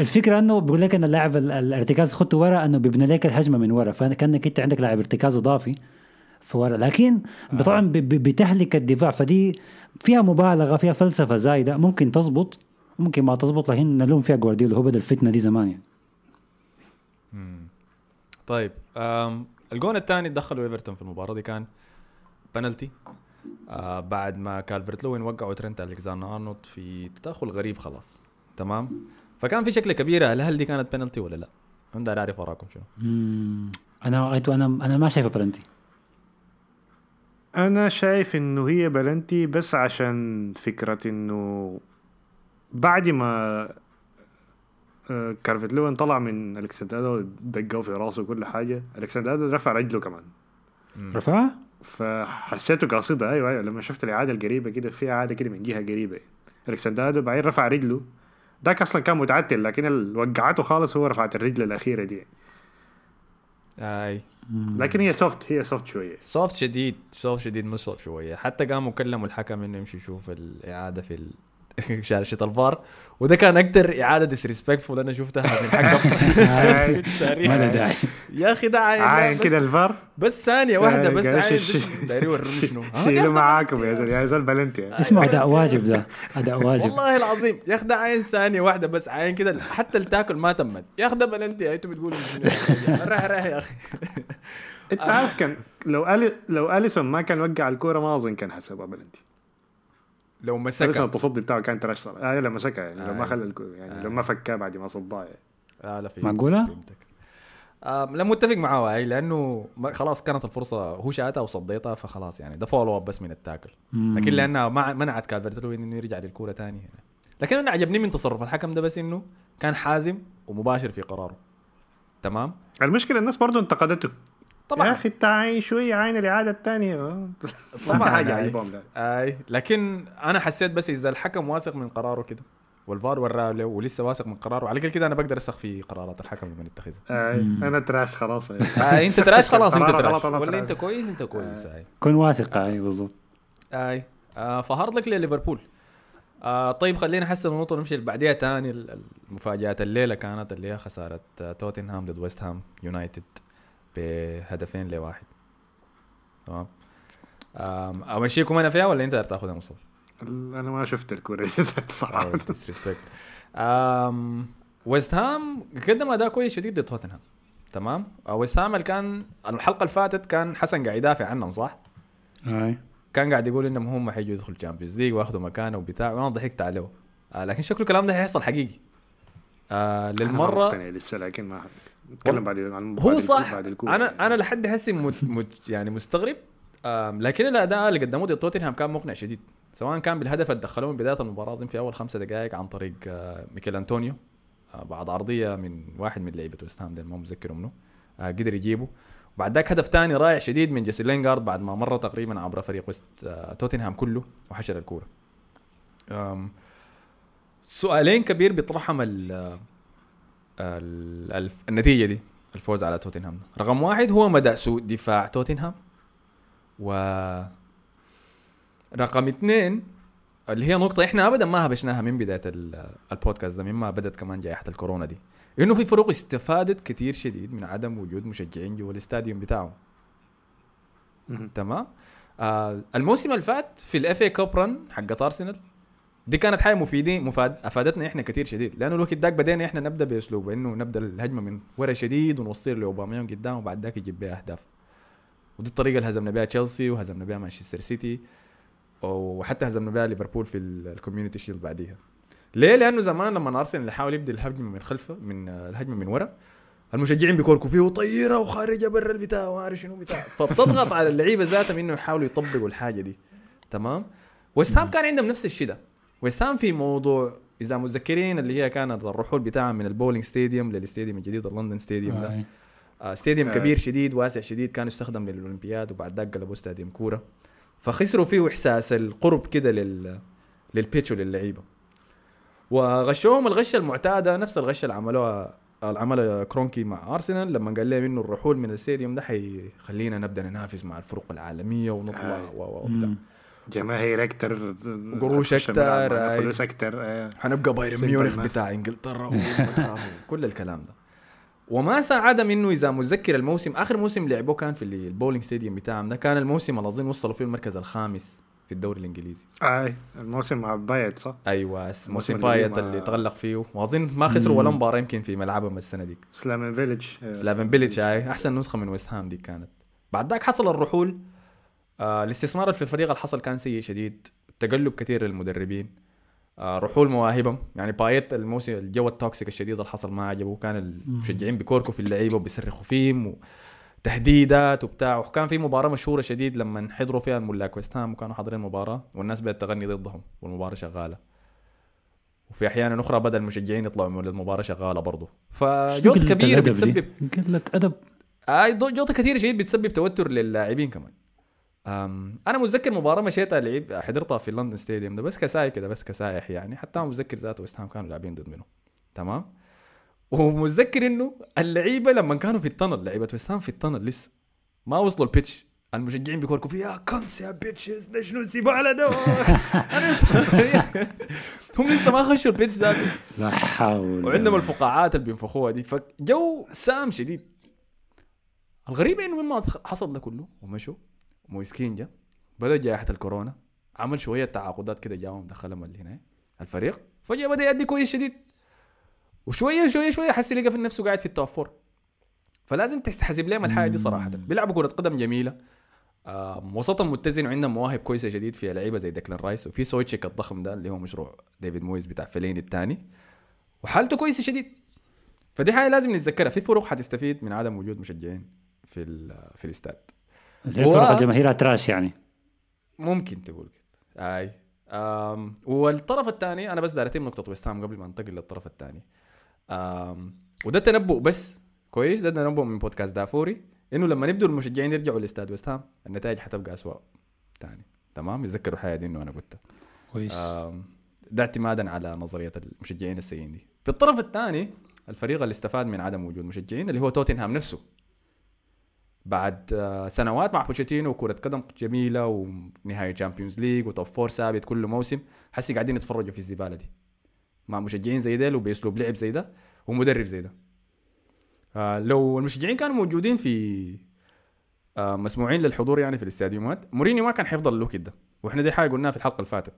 Speaker 3: الفكرة إنه بيقول لك إن اللاعب ال- الارتكاز ختيته ورا إنه بيبني لك الهجمة من ورا. فكانك أنت عندك لاعب ارتكاز إضافي. في ورا. لكن طبعا ب- ب- بتهلك الدفاع فدي فيها مبالغة فيها فلسفة زايدة. ممكن تزبط ممكن ما تزبط لكن نلوم فيها جوارديولا. هو بدا الفتنه دي زمان يعني.
Speaker 1: طيب الجون الثاني دخلوا إيفرتون في المباراة دي كان بنالتي. آه بعد ما كالفرت لوين وقعوا ترنت الكساندر ارنولد في تدخل غريب خلاص. تمام؟ فكان في شكلة كبيرة. هل هل دي كانت بنالتي ولا لا؟ أنا داير أعرف وراكم شنو.
Speaker 3: أنا أنا أنا ما شايفه بلنتي
Speaker 2: أنا شايف إنه هي بلنتي بس عشان فكرة إنه بعد ما آه، كالفرت لوين طلع من الكسندر دقوا في راسه وكل حاجة الكسندر رفع رجله كمان.
Speaker 3: رفعها؟
Speaker 2: فحسيته قاصدة أيوه أيوه لما شفت الإعادة القريبة كده في إعادة كده من جهة قريبة. الكسندر بعدين رفع رجله. ذاك أصلا كان متعتل لكن اللي وقعته خالص هو رفعت الرجل الأخيرة دي.
Speaker 1: آي.
Speaker 2: لكن هي soft هي soft شوية.
Speaker 1: soft شديد soft شديد مش soft شوية. حتى قاموا كلموا الحكم إنه يمشي يشوف الإعادة في ال... شاشة الفار. وده كان أكتر إعادة disrespectful أنا شفتها من حكم في التاريخ.
Speaker 3: ما داعي.
Speaker 1: يا أخي ده عاين.
Speaker 2: عاين
Speaker 1: بس-
Speaker 2: كده الفار.
Speaker 1: بس ثانية واحدة بس
Speaker 2: قال
Speaker 1: عاين. يوروني شنو.
Speaker 2: شيلوا معاكم يا زلمة. يا زلمة بلنتي.
Speaker 3: اسمه أداء واجب ده. أداء واجب.
Speaker 1: والله العظيم. يا أخي ده عاين ثانية واحدة بس عاين كده. حتى ال tackle ما تمت. يا أخي ده بلنتي أنتوا بتقولوا راح راح يا أخي.
Speaker 2: انت عارف كان لو ألي لو أليسون ما كان وقع الكورة ما أظن كان حسبها بلنتي
Speaker 1: لو مسكها.
Speaker 2: التصدي بتاعه كان trash صراحة. آه لما مسكها يعني. لو
Speaker 1: آه.
Speaker 2: ما خلى الكوره يعني لو ما فكها بعد ما صدها يعني.
Speaker 1: آه لا في
Speaker 3: معقولة؟
Speaker 1: فهمتك آه لا متفق معاه هاي لأنه خلاص كانت الفرصة هو شاتها وصديتها فخلاص يعني. ده follow up بس من ال tackle.
Speaker 3: مم.
Speaker 1: لكن لأنها ما منعت كالفرت لوين إنه يرجع للكورة ثاني هنا. لكن أنا عجبني من تصرف الحكم ده بس إنه كان حازم ومباشر في قراره. تمام؟
Speaker 2: المشكلة الناس برضه انتقدته.
Speaker 1: طبعا.
Speaker 2: يا أخي عاين شوية عاين الإعادة الثانية.
Speaker 1: طبعاً،
Speaker 2: حاجة لا
Speaker 1: أي. لكن أنا حسيت بس إذا الحكم واثق من قراره كده والفار وراه له ولسه واثق من قراره على كل كده أنا بقدر أثق في قرارات الحكم لما يتخذها
Speaker 2: آه أنا تراش خلاص.
Speaker 1: آه أنت تراش خلاص
Speaker 2: أنت
Speaker 1: تراش. ولا
Speaker 2: تراش.
Speaker 1: أنت كويس أنت كويس أي.
Speaker 3: كن واثق أي. بالضبط.
Speaker 1: أي. آه فهارد لك لليفربول. آه طيب خلينا نحسن النقطة ونمشي اللي بعديها تاني ال- المفاجآت الليلة كانت اللي هي خسارة آه، توتنهام ضد ويست هام يونايتد. بهدفين لواحد. تمام؟ آم، أمشيكم أنا فيها ولا أنت تاخذها مصطفى؟
Speaker 2: أنا ما شفت الكورة دي
Speaker 1: صراحة. ويست هام قدم أداء كويس شديد ضد توتنهام تمام؟ ويست هام اللي كان الحلقة اللي فاتت كان حسن قاعد يدافع عنهم صح؟
Speaker 3: أي.
Speaker 1: كان قاعد يقول إنهم هم حيجوا يدخلوا ال Champions League واخذوا مكانه وبتاع. وأنا ضحكت عليه. آه لكن شكله الكلام ده هيحصل حقيقي. آه
Speaker 2: أنا
Speaker 1: للمرة
Speaker 2: مقتنع لسه لكن ما نتكلم بعد عن
Speaker 1: هو صح.
Speaker 2: بعد
Speaker 1: أنا أنا لحد هسه مت مت يعني مستغرب. لكن الأداء اللي قدموه ضد توتنهام كان مقنع شديد. سواء كان بالهدف اللي دخلوه من بداية المباراة في أول خمسة دقائق عن طريق آه، ميكيل انطونيو آه، بعد عرضية من واحد من لعيبة ويست هام ما متذكر منه آه، قدر يجيبه. وبعد ذاك هدف ثاني رائع شديد من جيسي لينغارد بعد ما مر تقريبا عبر فريق ويست توتنهام كله وحشر الكورة. سؤالين كبير بيطرحهم الف- النتيجة دي الفوز على توتنهام. رقم واحد هو مدى سوء دفاع توتنهام. و رقم اثنين اللي هي نقطة إحنا ابدا ما هبشناها من بداية ال- البودكاست ده مما بدت كمان جائحة الكورونا دي. إنه في فرق استفادت كثير شديد من عدم وجود مشجعين جوا ال stadium
Speaker 2: بتاعهم.
Speaker 1: تمام؟ آه الموسم اللي فات في ال FA Cup run حقت ارسنال دي كانت حاجة مفيدين مفاد أفادتنا إحنا كثير شديد. لأنه الوقت داك بدينا إحنا نبدأ بأسلوب إنه نبدأ الهجمة من ورا شديد ونوصل لاوباميون قدام وبعد ذاك يجيب بها أهداف. ودي الطريقة اللي هزمنا بها تشيلسي وهزمنا بها مانشستر سيتي وحتى هزمنا بها ليفربول في ال Community Shield بعديها. ليه؟ لأنه زمان لما أرسنال يحاول يبدأ الهجمة من خلفه من الهجمة من ورا المشجعين بيكوركوا فيه طيرة وخارجة برا البتاع وما اعرف شنو بتاع. فبتضغط على اللعيبة ذاتهم إنه يحاولوا يطبقوا الحاجة دي. تمام؟ ويست هام كان عندهم نفس الشيء ده. ويست هام في موضوع إذا متذكرين اللي هي كانت الرحول بتاعها من ال Boleyn stadium لل stadium الجديد ال London Stadium
Speaker 3: ده.
Speaker 1: آه stadium
Speaker 2: آه.
Speaker 1: كبير شديد واسع شديد كان يستخدم للأولمبياد وبعد ذاك قلبوه stadium كورة فخسروا فيه إحساس القرب كده لل لل pitch وللعيبة وغشوهم الغشة المعتادة نفس الغشة اللي عملوها اللي عملها كرونكي مع أرسنال لما قال لهم إنه الرحول من ال stadium ده حيخلينا نبدأ ننافس مع الفرق العالمية ونطلع
Speaker 2: آه.
Speaker 1: و و وبتاع.
Speaker 2: جماهير
Speaker 1: أكتر
Speaker 2: قروش
Speaker 1: أي.
Speaker 2: فلوس أكتر آه.
Speaker 1: حنبقى بايرن ميونخ. بتاع إنجلترا كل الكلام ده وما ساعدهم انه إذا متذكر الموسم آخر موسم لعبوه كان في ال Boleyn stadium بتاعهم ده كان الموسم اللي اظن وصلوا فيه المركز الخامس في الدوري الإنجليزي
Speaker 2: أي الموسم مع بايت صح؟
Speaker 1: أيوه موسم بايت اللي تألق فيه واظن ما خسروا ولا. مباراة يمكن في ملعبهم السنة دي
Speaker 2: سلافن فيلج
Speaker 1: سلافن بيليتش هاي أحسن نسخة من ويست هام دي كانت بعد ذاك حصل الرحول آه الاستثمار في الفريق اللي حصل كان سيء شديد تقلب كثير للمدربين. آه رحول مواهبهم يعني بايت الموسم الجو ال toxic الشديد اللي حصل ما عجبه كان المشجعين بيكوركوا في اللعيبة وبيصرخوا فيهم وتهديدات وبتاع. وكان في مباراة مشهورة شديد لما حضروا فيها الملاك ويست هام وكانوا حاضرين المباراة والناس بدأت تغني ضدهم والمباراة شغالة. وفي أحيانا أخرى بدأ المشجعين يطلعوا من المباراة شغالة برضه
Speaker 3: شنو
Speaker 1: فجهد
Speaker 3: قلة
Speaker 1: كبير
Speaker 3: الأدب دي؟
Speaker 1: بتسبب
Speaker 3: قلة أدب.
Speaker 1: اي ضو- جوطه كثير شديد بتسبب توتر للاعبين كمان. أنا متذكر مباراة مشيتها لعب حضرتها في لندن ستاديوم ده بس كسايح كده بس كسايح يعني. حتى أنا متذكر ذاته ويست هام كانوا لاعبين ضد منه. تمام؟ ومتذكر إنه اللعيبة لما كانوا في ال tunnel لعيبة ويست هام في ال tunnel لسه ما وصلوا ال pitch المشجعين بيكوركوا فيها يا cunts يا bitches ده شنو الزباله ده هم لسه ما خشوا ال pitch ذاته.
Speaker 3: لا حول.
Speaker 1: وعندهم الفقاعات اللي بينفخوها دي. فجو سام شديد. الغريب إنه مما حصل ده كله ومشوا. مويس كان جا. بدأ جائحه الكورونا. عمل شوية تعاقدات كده جاهم دخلهم اللي هنا. الفريق فجأة بدأ يأدي كويس شديد. وشوية شوية شوية حس لقى في نفسه قاعد في ال top four فلازم تحسب لهم الحاجة دي صراحة. بيلعبوا كرة قدم جميلة. آم، وسطهم متزن وعندهم مواهب كويسة شديد في لعيبة زي ديكلان رايس. وفي سوتشيك الضخم ده اللي هو مشروع ديفيد مويز بتاع فيلايني الثاني وحالته كويسة شديد. فدي حاجة لازم نتذكرها. في فرق حتستفيد من عدم وجود مشجعين في في الاستاد.
Speaker 3: اللي هي فرق
Speaker 1: و-
Speaker 3: الجماهير trash يعني.
Speaker 1: ممكن تقول كده. أي. أم والطرف الثاني أنا بس داير اتم نقطة ويست هام قبل ما أنتقل للطرف الثاني. وده تنبؤ بس. كويس ده تنبؤ من بودكاست دافوري إنه لما يبدوا المشجعين يرجعوا لاستاد ويست هام النتائج حتبقى اسوء ثاني تمام؟ يتذكروا الحاجة دي إنه أنا قلتها.
Speaker 3: كويس.
Speaker 1: ده اعتمادا على نظرية المشجعين السيئين دي. في الطرف الثاني الفريق اللي استفاد من عدم وجود مشجعين اللي هو توتنهام نفسه. بعد آه، سنوات مع بوتشيتينو وكرة قدم جميلة ونهاية Champions League و top four ثابت كل موسم. حسي قاعدين يتفرجوا في الزبالة دي. مع مشجعين زي ديل وبأسلوب لعب زي ده ومدرب زي ده. آه لو المشجعين كانوا موجودين في آه مسموعين للحضور يعني في الاستاديومات مورينيو ما كان حيفضل اللوك ده وإحنا دي حاجة قلناها في الحلقة اللي فاتت.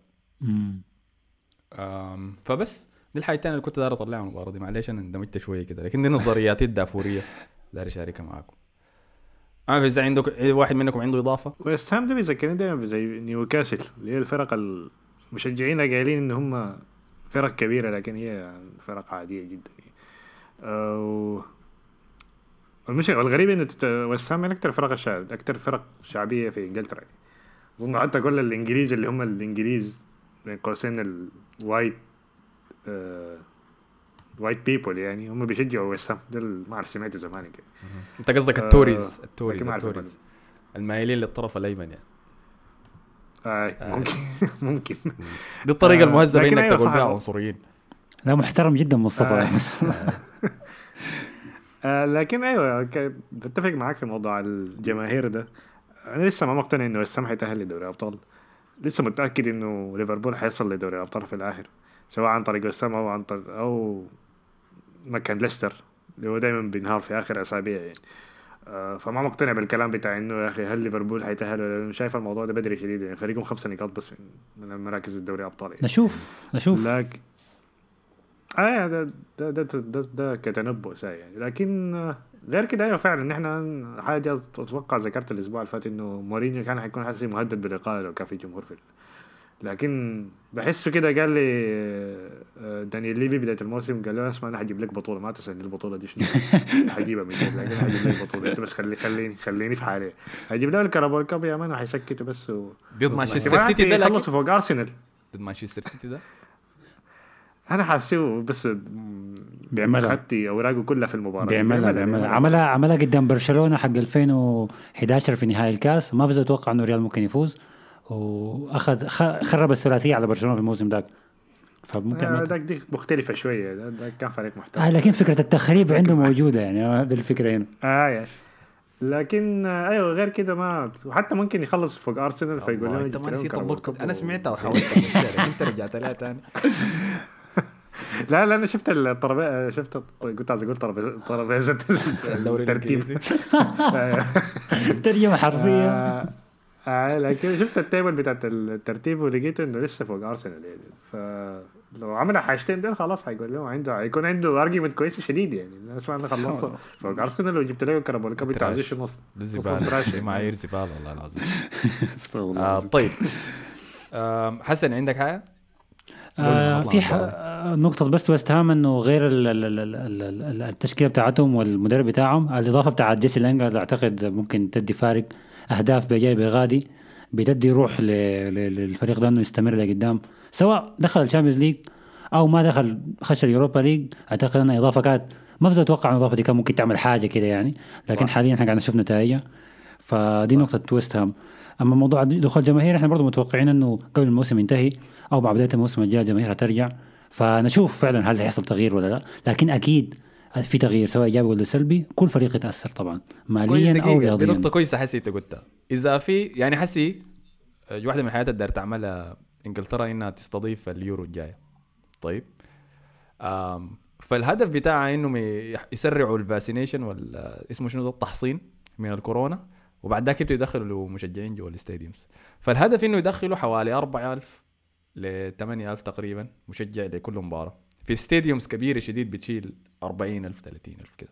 Speaker 1: فبس دي الحاجة الثانية اللي كنت داير اطلعها من المباراه دي. معلش أنا اندمجت شوية كده لكن دي نظرياتي الدافورية. داير أشاركها معاكم. ما في إذا عندك واحد منكم عنده إضافة
Speaker 2: ويست هام ده بيذكرني دايما زي نيوكاسل اللي هي الفرق المشجعين قايلين إن هم فرق كبيرة لكن هي فرق عادية جدا أو المشكلة والغريب تت- ويست هام من أكثر فرق الشعب أكثر فرق شعبية في إنجلترا يعني. أظن حتى كل الإنجليز اللي هم الإنجليز بين قوسين ال white آه white people يعني هم بيشجعوا ويست هام ده ما أعرف سمعته زمان كده.
Speaker 1: أنت قصدك
Speaker 2: آه،
Speaker 1: ال Tories
Speaker 2: ال Tories. ال
Speaker 1: Tories. المايلين للطرف الأيمن يعني.
Speaker 2: آه ممكن. ممكن.
Speaker 1: دي الطريقة
Speaker 2: آه،
Speaker 1: المهذبة
Speaker 2: لكن
Speaker 1: إنك
Speaker 2: أيوة
Speaker 1: تقول. بها عنصريين.
Speaker 3: لا محترم جدا مصطفى.
Speaker 2: آه. آه لكن أيوه بتفق معاك في موضوع الجماهير ده. أنا لسه ما مقتنع إنه وسام حيتأهل لدوري أبطال. لسه متأكد إنه ليفربول حيصل لدوري الابطال في الآخر سواء عن طريق وسام أو عن طريق أو مكان ليستر اللي هو دايما بينهار في آخر أسابيع يعني آه فما مقتنع بالكلام بتاع إنه يا أخي هل ليفربول حيتأهل ولا لأ؟ شايف الموضوع ده بدري شديد يعني فريقهم خمسة نقاط بس من- المراكز الدوري أبطال يعني.
Speaker 3: نشوف نشوف
Speaker 2: لكن آه ده ده ده, ده, ده كتنبؤ ساي يعني لكن آه، غير كده أيوه فعلا ان إحنا حاجة أتوقع ذكرت الأسبوع اللي فات إنه مورينيو كان حيكون حاسس مهدد بالاقاله لو كان في جمهور في لكن بحسه كده قال لي آه، دانيال ليفي بداية الموسم قال له اسمع أنا حجيب لك بطولة ما تسألني البطولة دي شنو؟ حجيبها من جد لكن حجيب لك بطولة. أنت بس خلي خليني خليني في حالي. حجيب له ال Carabao Cup يا man حيسكته بس و...
Speaker 1: ضد مانشستر سيتي ده
Speaker 2: يخلصوا فوق أرسنال.
Speaker 1: ضد مانشستر سيتي ده؟
Speaker 2: أنا حاسه بس
Speaker 3: بيعملها.
Speaker 2: خدتي أوراقه كلها في المباراة.
Speaker 3: بيعملها بيعملها عملها عملها قدام برشلونة حق 2011 في نهائي الكاس. ما فاز أتوقع إنه ريال ممكن يفوز. وأخذ خ- خرب الثلاثية على برشلونة في الموسم ذاك. فممكن
Speaker 2: آه،. داك دي مختلفة شوية. ده, ده كان فريق محترم
Speaker 3: آه لكن فكرة التخريب عنده موجودة يعني هذه الفكرة هنا.
Speaker 2: يا لكن آه، أيوه غير كده ما وحتى ممكن يخلص فوق أرسنال فيقول لهم أنت
Speaker 1: ما نسيت
Speaker 2: أنا
Speaker 1: سمعتها وحاولت أنت رجعت لها تاني.
Speaker 2: لا لا أنا شفت الترابيزه شفت كنت عايز أقول ترابيزه
Speaker 1: الدوري
Speaker 2: الترتيب. آه.
Speaker 3: ترجمة حرفية.
Speaker 2: آه، آه لكن شفت ال table بتاعت الترتيب ولقيت إنه لسه فوق أرسنال يعني. فلو عمل حاجتين دول خلاص حيقول لهم عنده حيكون عنده argument كويس شديد يعني. الناس ما خلصت فوق أرسنال لو جبت له انت عايز نص
Speaker 1: دي معايير زبالة والله العظيم.
Speaker 3: استغفر الله
Speaker 1: آه
Speaker 3: العظيم.
Speaker 1: طيب. حسن عندك حاجة؟
Speaker 3: آه في. آه، نقطة بس ويست هام إنه غير ال- ال- ال- ال- ال- ال- التشكيلة بتاعتهم والمدرب بتاعهم. الإضافة بتاعت جيسي لينجارد أعتقد ممكن تدي فارق. أهداف بجاي بغادي بتدي روح للفريق ده إنه يستمر لقدام سواء دخل الشامبيونز ليج أو ما دخل خش اليوروبا ليج. أعتقد انها إضافة كانت ما فز أتوقع إن الاضافة دي كان ممكن تعمل حاجة كده يعني لكن
Speaker 1: صح.
Speaker 3: حاليا إحنا قاعدين نشوف نتائجها. فدي نقطة ويست هام أما موضوع دخول جماهير إحنا برضه متوقعين إنه قبل الموسم ينتهي أو مع بداية الموسم الجاي الجماهير هترجع. فنشوف فعلا هل هيحصل تغيير ولا لا. لكن أكيد في تغيير سواء إيجابي ولا سلبي كل فريق يتأثر طبعا ماليا
Speaker 1: أو دي
Speaker 3: رياضيا.
Speaker 1: نقطة كويسة حسي أنت قلتها. إذا في يعني حسي آه، واحدة من الحاجات اللي داير تعملها إنجلترا إنها تستضيف اليورو الجاي طيب. آم فالهدف بتاعها إنهم يسرعوا ال vaccination ولا اسمه شنو ده؟ التحصين من الكورونا وبعد ذاك يبدوا يدخلوا مشجعين جوا ال stadiums فالهدف إنه يدخلوا حوالي 4000 ل 8000 تقريبا مشجع لكل مباراة. في stadiums كبيرة شديد بتشيل 40000 30000 كده.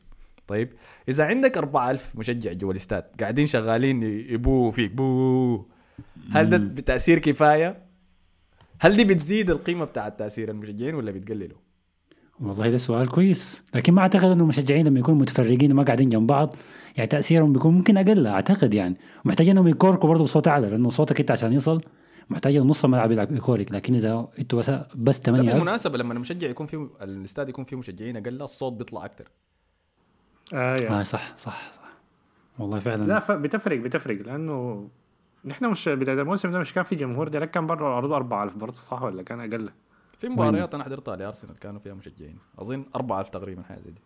Speaker 1: طيب إذا عندك 4000 مشجع جوا الاستاد قاعدين شغالين يبو في ك بو هل ده بتأثير كفاية؟ هل دي بتزيد القيمة بتاع تاثير المشجعين ولا بتقلله؟
Speaker 3: والله ده سؤال كويس. لكن ما أعتقد إنه المشجعين لما يكونوا متفرقين وما قاعدين جنب بعض يعني تأثيرهم بيكون ممكن أقل أعتقد يعني. محتاجين إنهم يكوركوا برضه بصوت أعلى لأنه صوتك أنت عشان يصل محتاج نص الملعب يلعب- يكورك لكن إذا إنتوا بس بس
Speaker 1: ده
Speaker 3: 8000
Speaker 1: بالمناسبة لما المشجع يكون فيه الإستاد يكون فيه مشجعين أقل الصوت بيطلع أكثر
Speaker 2: آه.
Speaker 3: آه صح صح صح. والله فعلا.
Speaker 2: لا ف- بتفرق بتفرق لأنه نحن مش بداية الموسم ده مش كان في جمهور ده كان برا الأرض 4000 برضه صح ولا كان أقل؟
Speaker 1: في مباريات أنا حضرتها لأرسنال كانوا فيها مشجعين. أظن 4000 تقريبا حاجة زي دي.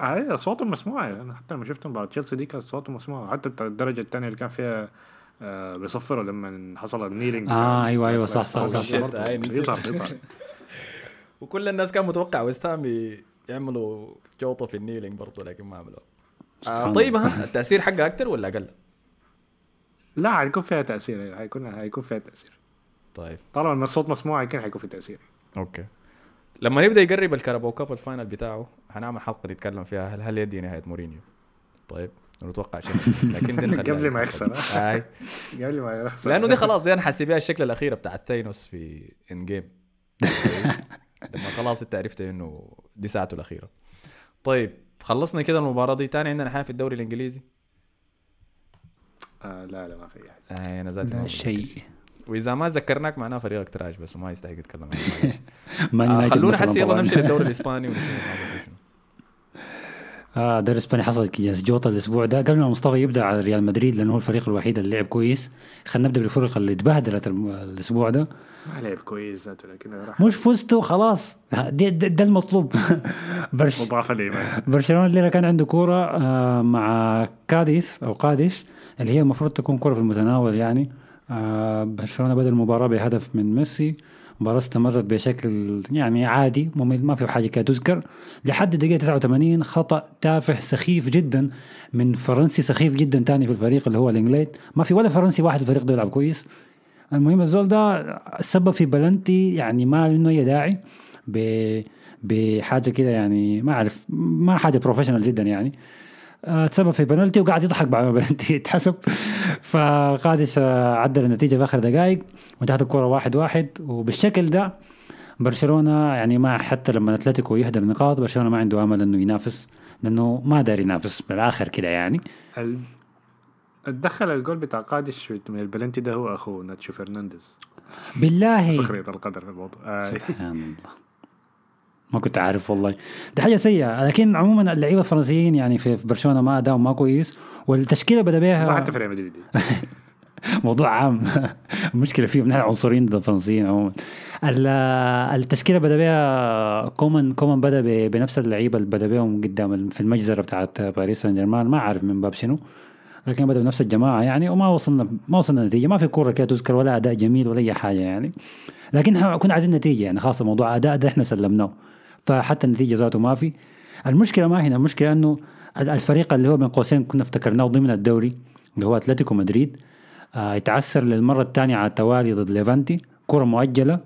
Speaker 2: آه اصواتهم مسموعه أنا حتى لما شفت مباراة تشيلسي دي كانت اصواتهم مسموعه حتى الدرجة الثانية اللي كان فيها آه بيصفروا لما حصل ال kneeling
Speaker 3: آه، أيوة، أيوة، صح، صح، صح.
Speaker 1: نسيت.
Speaker 2: يظهر يظهر
Speaker 1: وكل الناس كان متوقع ويست هام ي- يعملوا جوطة في ال kneeling برضه لكن ما عملوا. آه. طيب ها التأثير حقها أكثر ولا أقل؟
Speaker 2: لا حيكون فيها تأثير حيكون حيكون فيها تأثير.
Speaker 1: طيب.
Speaker 2: طالما إن الصوت مسموع يمكن حيكون في تأثير.
Speaker 1: okay. لما نبدأ يقرب الكاراباو كاب ال final بتاعه هنعمل حلقة نتكلم فيها. هل هل يدي نهاية مورينيو؟ طيب. نتوقع شيء لكن دي نخليها
Speaker 2: قبل ما يخسر.
Speaker 1: اي
Speaker 2: قبل ما يخسر.
Speaker 1: لأنه دي خلاص دي أنا حاسس بيها الشكل الاخيره بتاعت ثانوس في Endgame لما خلاص انت عرفت إنه دي ساعته الأخيرة. طيب خلصنا كده المباراة دي. تاني عندنا حاجة في الدوري الإنجليزي؟
Speaker 2: آه لا لا ما في حاجة.
Speaker 1: آه أنا ذاتي ما
Speaker 3: شيء.
Speaker 1: وإذا ما ذكرناك معناه فريقك تراش بس وما يستحق يتكلم. عنه آه خلونا حسي يلا. نمشي للدوري الإسباني
Speaker 3: آه دوري الإسباني حصلت جوطة الأسبوع ده. قبل ما مصطفى يبدأ على ريال مدريد لأنه هو الفريق الوحيد اللي لعب كويس. خلينا نبدأ بالفرق اللي اتبهدلت الم- الأسبوع ده.
Speaker 2: ما لعب كويس لكن راح.
Speaker 3: مش فزتوا خلاص. ده, المطلوب. برش
Speaker 2: مضاف الايمان
Speaker 3: برشلونة الليلة كان عنده كورة آه مع كاديث أو قادش اللي هي المفروض تكون كورة في المتناول يعني. آه برشلونة بدأ المباراة بهدف من ميسي. المباراة استمرت بشكل يعني عادي ممل ما في حاجة كده تذكر لحد الدقيقة 89 خطأ تافه سخيف جدا من فرنسي سخيف جدا تاني في الفريق اللي هو لانجليه ما في ولا فرنسي واحد في الفريق ده يلعب كويس. المهم الزول ده سبب في بلنتي يعني ما له أي داعي بحاجة كده يعني ما أعرف ما حاجة professional جدا يعني. تسبب في بنالتي وقاعد يضحك بعد ما بنالتي اتحسب فقادش آه، عدل النتيجة في آخر دقائق وانتهت الكرة واحد واحد. وبالشكل ده برشلونة يعني ما حتى لما أتلتيكو يهدر نقاط برشلونة ما عنده آمل إنه ينافس لأنه ما داري ينافس بالاخر كده يعني.
Speaker 2: ال- اتدخل الجول بتاع قادش من البلنتي ده هو أخوه ناتشو فرنانديز.
Speaker 3: بالله.
Speaker 2: سخرية القدر في الموضوع. آه
Speaker 3: سبحان الله. ما كنت عارف والله. دي حاجة سيئة. لكن عموما اللعيبة الفرنسيين يعني في برشلونة ما اداهم ما كويس والتشكيلة بدأ
Speaker 2: ما
Speaker 3: بها
Speaker 2: حتى في ريال مدريد.
Speaker 3: موضوع عام. المشكلة فيهم نحن عنصريين ضد الفرنسيين عموما. ال- التشكيلة بدأ بها كومان كومان بدأ بنفس اللعيبة اللي بدأ بهم قدام في المجزرة بتاعت باريس سان جيرمان. ما عارف من باب شنو لكن بدأ بنفس الجماعة يعني وما وصلنا ما وصلنا نتيجه ما في كورة كده تذكر ولا أداء جميل ولا أي حاجة يعني. لكن كنا عايزين نتيجة يعني خاصه موضوع أداء ده إحنا سلمناه. فحتى النتيجة ذاته ما في. المشكلة ما هنا المشكلة إنه ال- الفريق اللي هو بين قوسين كنا افتكرناه ضمن الدوري اللي هو أتلتيكو مدريد. آه للمرة الثانية على التوالي ضد ليفانتي كرة مؤجلة.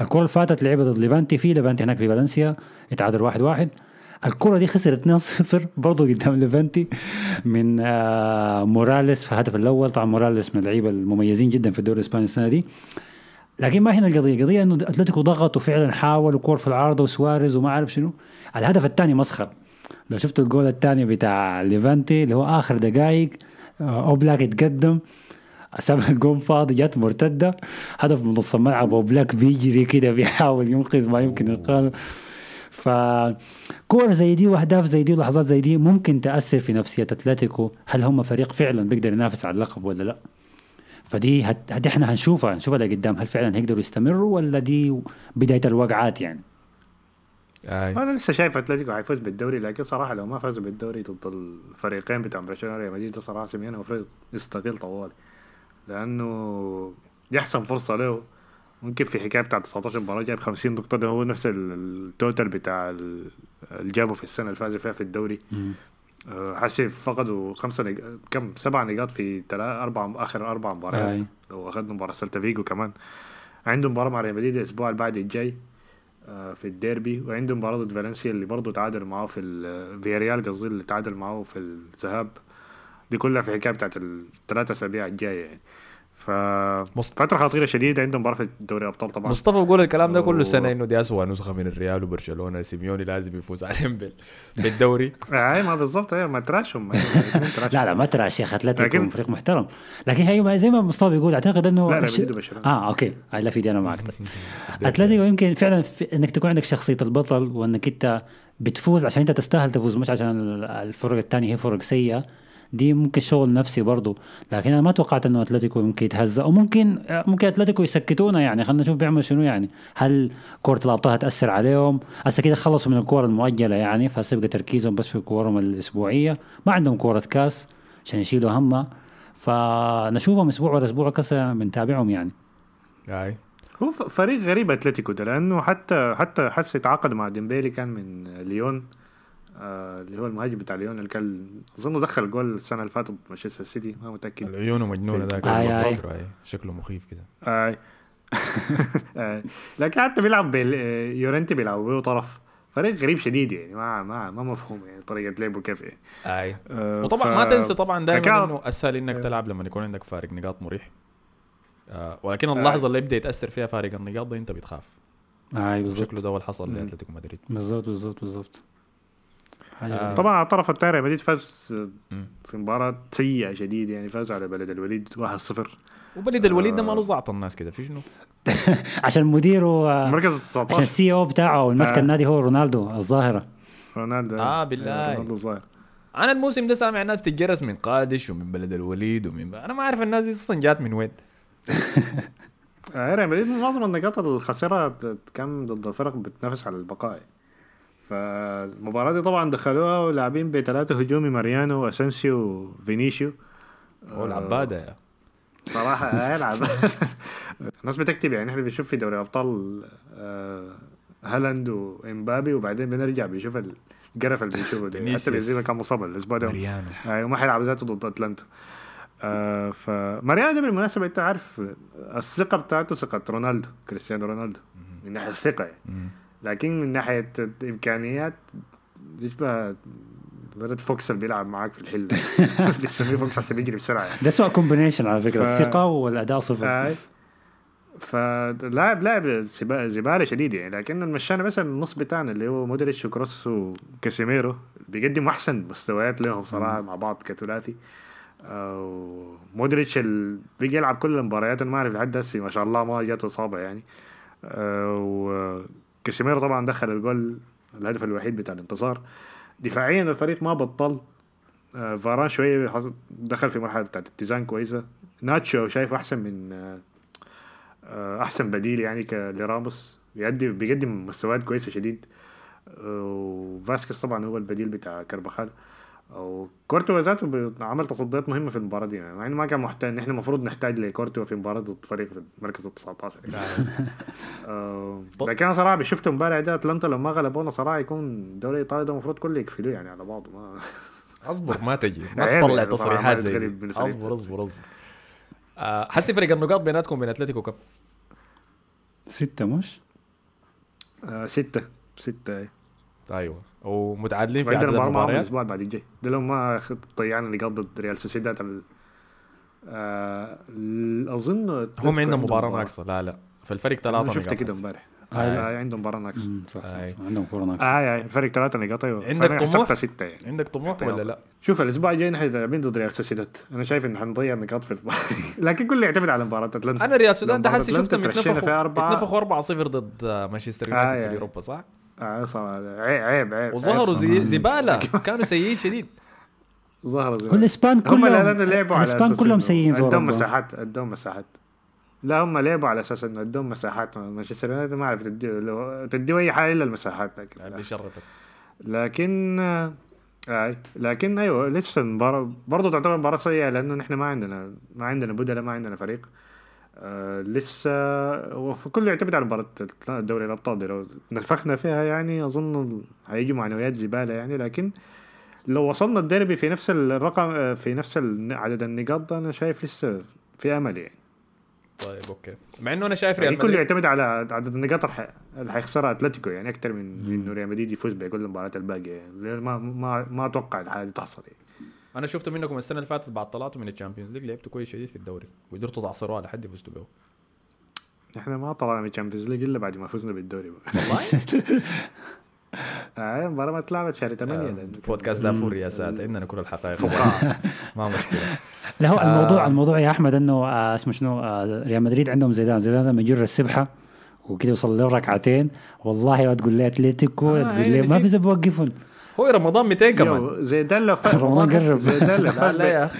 Speaker 3: الكرة اللي فاتت لعبها ضد ليفانتي في ليفانتي هناك في فالنسيا يتعادل واحد واحد. الكرة دي خسر 2-0 برضه قدام ليفانتي من آه موراليس في الهدف الأول. طبعا موراليس من اللعيبة المميزين جدا في الدوري الإسباني السنة دي. لكن ما هنا القضية؟ القضية إنه أتلتيكو ضغط وفعلا حاول وكور في العارضه وسواريز وما أعرف شنو. الهدف الثاني مسخر لو شفتوا الجول الثاني بتاع ليفانتي اللي هو آخر دقائق آه، أوبلاك يتقدم ساب الجون فاضي جت مرتدة. هدف من نص الملعب أوبلاك بيجري كده بيحاول ينقذ ما يمكن ينقذ فكور زي دي وأهداف زي دي ولحظات زي دي ممكن تأثر في نفسية أتلتيكو. هل هم فريق فعلا بيقدر ينافس على اللقب ولا لا؟ فدي هت... هدي إحنا هنشوفها هنشوفها لقدام. هل فعلا هيقدروا يستمروا ولا دي بداية الوقعات يعني؟
Speaker 1: آي.
Speaker 2: أنا لسه شايف أتلتيكو حيفوز بالدوري لكن صراحة لو ما فازوا بالدوري ضد الفريقين بتاع برشلونه وريال مدريد ده صراحة سيميوني المفروض يستقيل طوالي. لأنه دي احسن فرصة له. ممكن في حكاية بتاع 19 مباراة جايب 50 نقطه ده هو نفس ال- ال total بتاع ال- اللي جابه في السنة اللي فازوا فيها في الدوري. آه، حسي فقدوا خمسة نق... كم؟ سبع نقاط في تلا... أربع آخر أربع مباريات. لو أخذنا مباراة سلتا فيجو كمان. عندهم مباراة مع ريال مدريد الأسبوع اللي بعد الجاي آه، في الديربي وعندهم مباراة ضد فالنسيا اللي برضه تعادل معاه في ال- فياريال قصدي اللي تعادل معاه في الذهاب. دي كلها في حكاية بتاعت الثلاثة أسابيع الجاية يعني. ف فترة خطيرة شديدة عندهم مباراة في دوري الأبطال طبعا.
Speaker 1: مصطفى بيقول الكلام ده كل. سنة إنه دي اسوء نسخة من الريال وبرشلونة. سيميوني لازم يفوز عليهم بال- بالدوري.
Speaker 2: أي ما بالضبط ما trash هم.
Speaker 3: لا لا ما trash يا أخي أتلتيكو
Speaker 2: لكن-
Speaker 3: فريق محترم. لكن هي ما- زي ما مصطفى بيقول أعتقد إنه
Speaker 2: لا لا
Speaker 3: آه أوكي. هاي لا في دي أنا معك أتلتيكو يمكن فعلا في إنك تكون عندك شخصية البطل وإنك أنت بتفوز عشان أنت تستاهل تفوز مش عشان ال- الفرق الثانية هي فرق سيئة. دي ممكن شغل نفسي برضو. لكن أنا ما توقعت إنه أتلتيكو ممكن يتهزأ وممكن ممكن أتلتيكو يسكتونا يعني. خلينا نشوف بيعملوا شنو يعني. هل كرة الأبطال هتأثر عليهم؟ هسه كده خلصوا من الكرة المؤجلة يعني فهسه يبقى تركيزهم بس في كورهم الأسبوعية. ما عندهم كرة كاس عشان يشيلوا همها فنشوفهم أسبوع ورا أسبوع كسا بنتابعهم يعني.
Speaker 1: أي.
Speaker 2: هو فريق غريب أتلتيكو ده لأنه حتى حتى هسه يتعاقد مع ديمبيلي كان من ليون. آه اللي هو المهاجم بتاع ليون اللي كان اظن دخل جول السنة اللي فاتت مانشستر سيتي ما متأكد.
Speaker 1: العيون مجنونة ذاك
Speaker 3: آي آي.
Speaker 1: فاكره، آي. شكله مخيف كده.
Speaker 2: آه آه، لكن حتى بيلعب بال... آه، يورنتي بيلعب به طرف. فريق غريب شديد يعني ما ما ما مفهوم يعني طريقة لعبه كيف يعني.
Speaker 1: آي.
Speaker 2: آه،
Speaker 1: وطبعا
Speaker 2: ف-
Speaker 1: ما تنسى طبعا دائما إنه أسهل إنك
Speaker 2: أيوه.
Speaker 1: تلعب لما يكون عندك فارق نقاط مريح. آه ولكن اللحظة اللي يبدأ يتأثر فيها فارق النقاط ده أنت بتخاف.
Speaker 3: آي بالضبط.
Speaker 1: شكله ده هو اللي حصل. لأتلتيكو مدريد.
Speaker 3: بالضبط بالضبط بالضبط.
Speaker 1: آه.
Speaker 2: طبعا على الطرف الثاني ريال مدريد فاز. في مباراة سيئة شديد يعني فاز على بلد الوليد 1-0
Speaker 1: وبلد الوليد ده
Speaker 2: آه.
Speaker 1: ماله زعط الناس كده في شنو؟
Speaker 3: عشان مديره آه،
Speaker 2: مركز
Speaker 3: عشان
Speaker 2: 19
Speaker 3: السي أو بتاعه والمسك
Speaker 2: آه.
Speaker 3: النادي هو رونالدو الظاهرة
Speaker 2: رونالدو
Speaker 1: آه، بالله.
Speaker 2: رونالدو الظاهر
Speaker 1: أنا الموسم ده سامع ناس بتتجرس من قادش ومن بلد الوليد ومن أنا ما أعرف الناس دي أصلا جات من وين
Speaker 2: ريال مدريد معظم النقاط الخسيرة ت- كان ضد الفرق بتنافس على البقاء يعني. فالمباراة دي طبعا دخلوها ولاعبين بثلاثة هجومي ماريانو واسنسيو وفينيسيو
Speaker 1: هو العباده يا
Speaker 2: صراحة آه، يلعب الناس بتكتب يعني إحنا بنشوف في دوري الأبطال آه، هالاند وإمبابي وبعدين بنرجع بنشوف القرف اللي بنشوفه ده حتى. بنزيما كان مصاب الأسبوع ده.
Speaker 1: ماريانو.
Speaker 2: آه، وما حيلعب ذاته ضد أتلانتا. آه فماريانو ده بالمناسبة أنت عارف الثقة بتاعته ثقة رونالدو كريستيانو رونالدو. من ناحية الثقة يعني. لكن من ناحية الإمكانيات يشبه ولد فوكس اللي بيلعب معاك في الحلة بيسموه فوكس عشان بيجري بسرعة يعني.
Speaker 3: ده أسوأ combination على فكرة.
Speaker 2: ف-
Speaker 3: الثقة والأداء صفر.
Speaker 2: آه. فلاعب لاعب زبا- زبالة شديد يعني. لكن المشانا بس النص بتاعنا اللي هو مودريتش وكروس وكاسيميرو بيقدم أحسن مستويات لهم صراحة مع بعض كثلاثي. آه، مودريتش بيجي يلعب كل المباريات أنا ما أعرف لحد هسه ما شاء الله ما جاته إصابة يعني. آه، وكاسيميرو طبعا دخل الجول الهدف الوحيد بتاع الانتصار. دفاعيا الفريق ما بطل. آه، فاران شوية دخل في مرحلة بتاعت اتزان كويسة. ناتشو شايف أحسن من آه، آه، أحسن بديل يعني لراموس. بيقدم بيقدم مستويات كويسة شديد. آه، وفاسكس طبعا هو البديل بتاع كربخال وكورتوا ذاته عمل تصديات مهمة في المباراة دي يعني مع إنه ما كان محتاج نحن المفروض نحتاج لكورتوا في مباراة ضد فريق في المركز ال 19 آه، لكن أنا صراحة شفت امبارح ده أتلانتا لما غلبونا صراحة يكون الدوري الايطالي ده المفروض كله يقفلوه يعني على بعضه ما
Speaker 1: أصبر ما تجي ما تطلع
Speaker 2: يعني
Speaker 1: تصريحات زي دي. أصبر أصبر أصبر آه، حسي فرق النقاط بيناتكم وبين أتلتيكو كم؟
Speaker 3: ستة مش
Speaker 2: آه، ستة ستة.
Speaker 1: أيوه ومتعادلين في عدد المباريات
Speaker 2: الأسبوع بعد الجاي ده لو ما ضيعنا نقاط ضد ريال سوسيداد ال- آه، أتلتيكو
Speaker 1: هم عندهم
Speaker 2: عنده
Speaker 1: مباراة ناقصة لا لا فالفرق
Speaker 2: ثلاثة
Speaker 1: نقاط
Speaker 2: كده. امبارح
Speaker 3: آه.
Speaker 2: آه، عندهم مباراة ناقصة
Speaker 3: مم، صح صح. عندهم كورة ناقصة
Speaker 2: آه آه، الفرق ثلاثة نقاط أيوه
Speaker 1: عندك طموح؟
Speaker 2: ستة يعني
Speaker 1: عندك طموح ولا لا؟
Speaker 2: شوف الأسبوع الجاي نحن لاعبين ضد ريال سوسيداد أنا شايف إنه حنضيع نقاط في المباراة لكن كله يعتمد على مباراة أتلانتا
Speaker 1: أنا ريال سودان ده حسي شفتهم يتنفخوا
Speaker 2: أربعة.
Speaker 1: يتنفخوا 4-0 ضد آه، مانشستر
Speaker 2: آه،
Speaker 1: يونايتد في
Speaker 2: يعني.
Speaker 1: أوروبا صح؟
Speaker 2: آه صراحة. عيب عيب عيب
Speaker 1: وظهروا زبالة. كانوا سيئين شديد.
Speaker 2: ظهروا
Speaker 3: هو الإسبان
Speaker 2: هم
Speaker 3: كلهم
Speaker 2: لأنه لعبوا على الإسبان
Speaker 3: كلهم سيئين أوروبا.
Speaker 2: مساحات عندهم مساحات. لا هم لعبوا على أساس إنه عندهم مساحات. مانشستر يونايتد ما اعرف تديه لو تديه أي حاجة إلا المساحات. لكن
Speaker 1: اللي شرتك
Speaker 2: لكن آه، اي لكن أيوه لسه المباراه برضه تعتبر مباراة سيئة لأنه نحن ما عندنا ما عندنا بدلة ما عندنا فريق. آه لسه هو كله يعتمد على مباراة دوري الأبطال دي. لو نفخنا فيها يعني أظن هيجوا معنويات زبالة يعني لكن لو وصلنا الديربي في نفس الرقم آه، في نفس عدد النقاط ده أنا شايف لسه في أمل يعني.
Speaker 1: طيب أوكي. مع إنه أنا شايف
Speaker 2: يعني
Speaker 1: ريال
Speaker 2: كله
Speaker 1: مدريد
Speaker 2: يعتمد على عدد النقاط اللي حيخسرها أتلتيكو يعني أكثر من إنه ريال مدريد يفوز بكل المباريات الباقية يعني. ما ما ما أتوقع الحاجة دي تحصل يعني.
Speaker 1: أنا شفت منكم السنة اللي فاتت بعد طلعتوا من ال Champions League لعبتوا كويس شديد في الدوري وقدرتوا تعصروها لحد فزتوا به
Speaker 2: إحنا ما طلعنا من ال Champions League إلا بعد ما فزنا بالدوري.
Speaker 1: والله؟
Speaker 2: آه المباراة ما اتلعبت شهر 8
Speaker 1: آه، بودكاست دافور رياسات عندنا كل الحقائق. ما مشكلة.
Speaker 3: لا هو
Speaker 1: آه.
Speaker 3: الموضوع الموضوع يا أحمد إنه آه اسمه شنو آه ريال مدريد عندهم زيدان. زيدان لما يجر السبحة وكده يوصل له ركعتين. والله ما تقول لي
Speaker 1: أتلتيكو
Speaker 3: تقول
Speaker 1: يعني
Speaker 3: لي ما
Speaker 1: نسيت.
Speaker 3: في بوقفهم
Speaker 1: هو رمضان 200 كمان.
Speaker 2: زيدان لو فاز
Speaker 3: رمضان قرب.
Speaker 2: زيدان لو
Speaker 1: لا
Speaker 2: فاز
Speaker 1: لا يا أخي.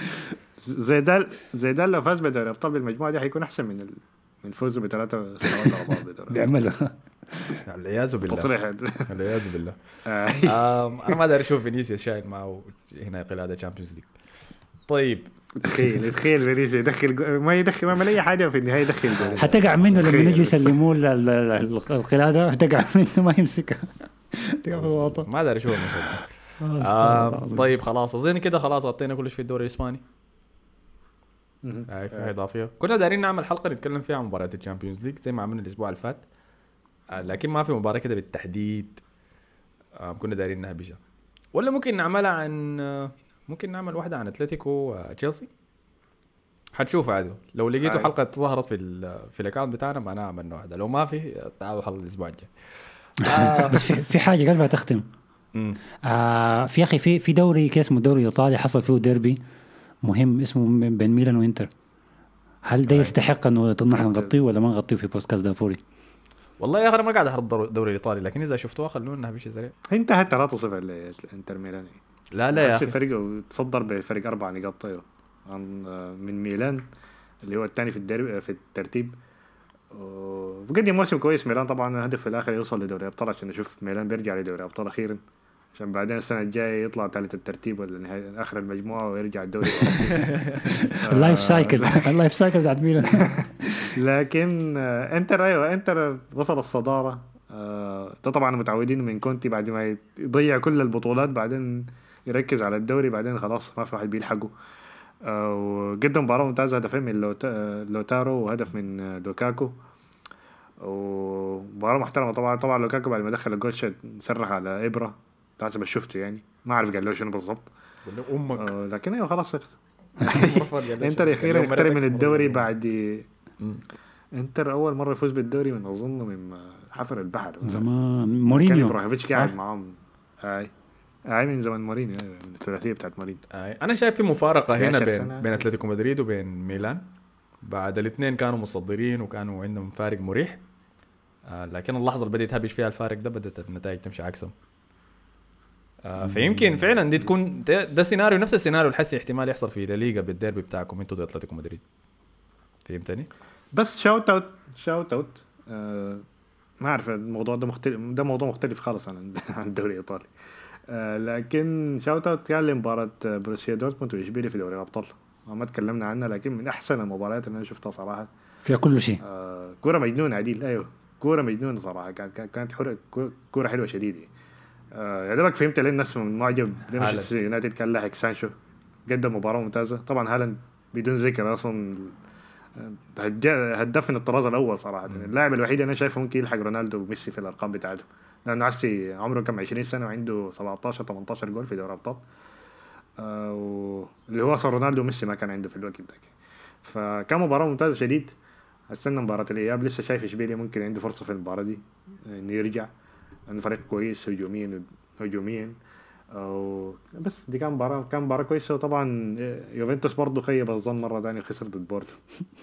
Speaker 2: زيدان زيدان لو فاز بدوري الابطال بالمجموعة دي حيكون أحسن من ال... من فوزه بثلاثة سنوات ورا بعض بدوري
Speaker 3: بيعملها.
Speaker 1: والعياذ بالله.
Speaker 2: تصريح
Speaker 1: والعياذ بالله.
Speaker 2: آه.
Speaker 1: أنا ما داري أشوف فينيسيوس شايل معه هنا قلادة Champions League طيب.
Speaker 2: تخيل تخيل فينيسيوس يدخل ما يدخل ما يعمل أي حاجة وفي النهاية يدخل جول.
Speaker 3: حتقع منه لما يجوا. يسلموه ال- ال- ال- القلادة؟ تقع منه ما يمسكها في
Speaker 1: ما المشهد ده.
Speaker 3: آه، العظيم.
Speaker 1: طيب خلاص. أظن كده خلاص غطينا كل شيء في الدوري
Speaker 2: الإسباني.
Speaker 1: هاي في
Speaker 2: آه.
Speaker 1: اضافيه كنا دايرين نعمل حلقة نتكلم فيها عن مباريات ال Champions League زي ما عملنا الأسبوع اللي فات. آه، لكن ما في مباراة كده بالتحديد. آه، كنا دايرين نهبشها ولا ممكن نعملها عن آه، ممكن نعمل واحدة عن أتلتيكو آه، تشيلسي. حتشوف عادي لو لقيتوا. حلقة ظهرت في ال في ال account بتاعنا معناها عملنا واحدة لو ما في آه، تعالوا حلقه الأسبوع الجاي.
Speaker 3: بس في, في حاجة قبل ما تختم. آه في أخي في في دوري كده اسمه الدوري الإيطالي حصل فيه ديربي مهم اسمه بين ميلان وإنتر. هل ده
Speaker 1: أي.
Speaker 3: يستحق إنه نحن نغطيه ولا ما نغطيه في بودكاست دافوري؟
Speaker 1: والله يا أخي أنا ما قاعد أحضر الدوري الإيطالي لكن إذا شفتوها خلونا نهبش سريع.
Speaker 2: انتهت 3-0 لانتر ميلان.
Speaker 1: لا لا يا
Speaker 2: بس
Speaker 1: أخي.
Speaker 2: الفريق تصدر بفرق أربع نقاط طيب. عن من ميلان اللي هو الثاني في الدرب في الترتيب. وبقدم موسم كويس. ميلان طبعا الهدف في الآخر يوصل لدوري أبطال عشان نشوف ميلان بيرجع لدوري أبطال أخيرا عشان بعدين السنة الجاية يطلع ثالث الترتيب ولا نهاية آخر المجموعة ويرجع الدوري.
Speaker 3: اللايف سايكل اللايف سايكل بتاعت ميلان.
Speaker 2: لكن آه، إنتر أيوه إنتر وصل الصدارة. آه، ده طبعا متعودين من كونتي بعد ما يضيع كل البطولات بعدين يركز على الدوري بعدين خلاص ما في واحد بيلحقه. وقدم مباراة ممتازة هدفين من لوتا- لوتارو وهدف من لوكاكو. ومباراة محترمة طبعا طبعا لوكاكو بعد ما دخل الجول شد سرح على إبرا. حسب شفته يعني. ما أعرف قال له شنو بالضبط. آه، لكن أيوه خلاص
Speaker 1: إنتر له
Speaker 2: يقترب من الدوري. بعد. إنتر أول مرة يفوز بالدوري من أظن من حفر البحر.
Speaker 3: زمان.
Speaker 2: كان
Speaker 3: مورينيو إبراهيموفيتش؟
Speaker 2: قاعد معاهم. هاي هاي من زمن مورينيو من الثلاثية بتاعت مورينيو.
Speaker 1: أنا شايف في مفارقة هنا
Speaker 2: 11
Speaker 1: بين. بين أتلتيكو مدريد وبين ميلان. بعد الاثنين كانوا مصدرين وكانوا عندهم فارق مريح. آه، لكن اللحظة اللي بدأت يهبش فيها الفارق ده بدأت النتائج تمشي عكسهم. آه، فيمكن فعلا دي تكون ده, سيناريو نفس السيناريو هسي احتمال يحصل في الليغا بالديربي بتاعكم أنتوا ضد أتلتيكو مدريد. فهمتني؟
Speaker 2: بس shout out shout out آه ما أعرف الموضوع ده مختلف ده موضوع مختلف خالص عن عن الدوري الإيطالي. لكن shout out كان لمباراة آه، بروسيا دورتموند واشبيليا في دوري الأبطال. ما تكلمنا عنها لكن من أحسن المباريات اللي أنا شفتها صراحة.
Speaker 3: فيها كل شيء.
Speaker 2: آه كورة مجنونة عديل. أيوه كورة مجنونة صراحة. كانت كانت- كورة حلوة شديد يعني. آه يا دوبك فهمت ليه الناس من معجب مانشستر يونايتد كان لاحق. سانشو قدم مباراة ممتازة. طبعا هالاند بدون ذكر أصلا آه، هداف من الطراز الأول صراحة. اللاعب الوحيد أنا شايفه ممكن يلحق رونالدو وميسي في الأرقام بتاعته. لأنه هسي عمره كم 20 سنة وعنده 17 18 جول في دوري الابطال آه و- اللي هو أصلا رونالدو وميسي ما كان عنده في الوقت ده. فكان مباراة ممتازة شديد. استنى مباراة الإياب. لسه شايف إشبيليا ممكن عنده فرصة في المباراة دي إنه يرجع. لأنه فريق كويس هجوميا هجوميا. أو بس دي كان مباراة كان مباراة كويسة. وطبعا يوفنتوس برضه خيب الظن مرة ثانية وخسر ضد بورتو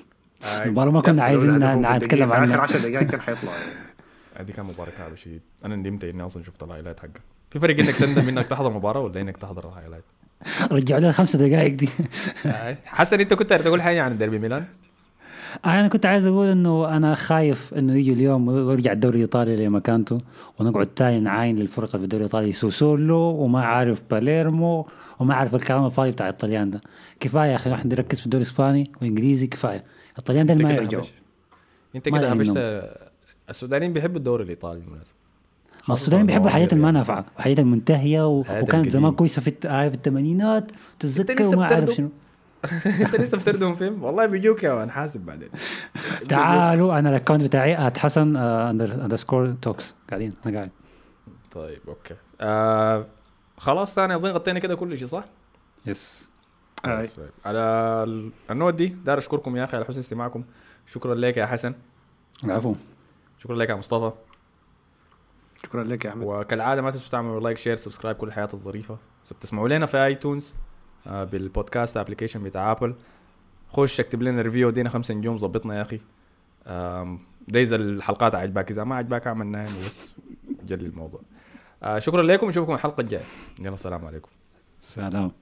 Speaker 3: المباراة ما كنا عايزين نتكلم عنها.
Speaker 2: 10 دقائق كان حيطلع. يعني.
Speaker 1: هذه كان مباراه كعبه شديد أنا ندمت إني أصلا شفت ال highlight حقها في فرق إنك تندم إنك تحضر مباراة ولا إنك تحضر ال highlight؟
Speaker 3: رجعوا لنا خمسة دقائق دي.
Speaker 1: حسن أنت كنت تقول حاجة عن ديربي ميلان؟
Speaker 3: أنا كنت عايز أقول إنه أنا خايف إنه يجي اليوم ويرجع الدوري الإيطالي لمكانته ونقعد تاني نعاين للفرقه في الدوري الإيطالي. سوسولو وما عارف باليرمو وما عارف الكلام الفاضي بتاع الطليان ده. كفاية يا أخي إحنا نركز في الدوري الإسباني وإنجليزي كفاية. الطليان ده ما يرجعوا. أنت
Speaker 1: كده هبشت. السودانيين بيحبوا الدوري الإيطالي
Speaker 3: بالمناسبة. السودانيين بيحبوا الحاجات اللي ما نافعه الحاجات المنتهية و... وكانت. زمان كويسة في الت... آه في الثمانينات تتذكر وما عارف
Speaker 1: بتردم.
Speaker 3: شنو.
Speaker 1: انت لسه بتردهم فيلم والله بيجوك يا مان حاسب بعدين.
Speaker 3: تعالوا أنا ال account بتاعي at حسن underscore talks قاعدين أنا قاعد.
Speaker 1: طيب okay. آه خلاص ثاني أظن غطينا كده كل شيء صح؟
Speaker 2: yes.
Speaker 1: طيب. على ال- ال note دي دار أشكركم يا أخي على حسن استماعكم. شكرا لك يا حسن.
Speaker 3: العفو.
Speaker 1: شكرا لك يا مصطفى.
Speaker 2: شكرا لك يا أحمد.
Speaker 1: وكالعادة ما تنسوا تعملوا like share subscribe كل الحاجات الظريفة. اذا بتسمعوا لنا في iTunes بالبودكاست application بتاع Apple خش اكتب لنا review ودينا خمسة نجوم ظبطنا يا أخي. ده اذا الحلقات عجباك. إذا ما عجباك اعمل نايم وبس جلي الموضوع. آه شكرا لكم نشوفكم الحلقة الجاية. يلا السلام عليكم.
Speaker 3: سلام.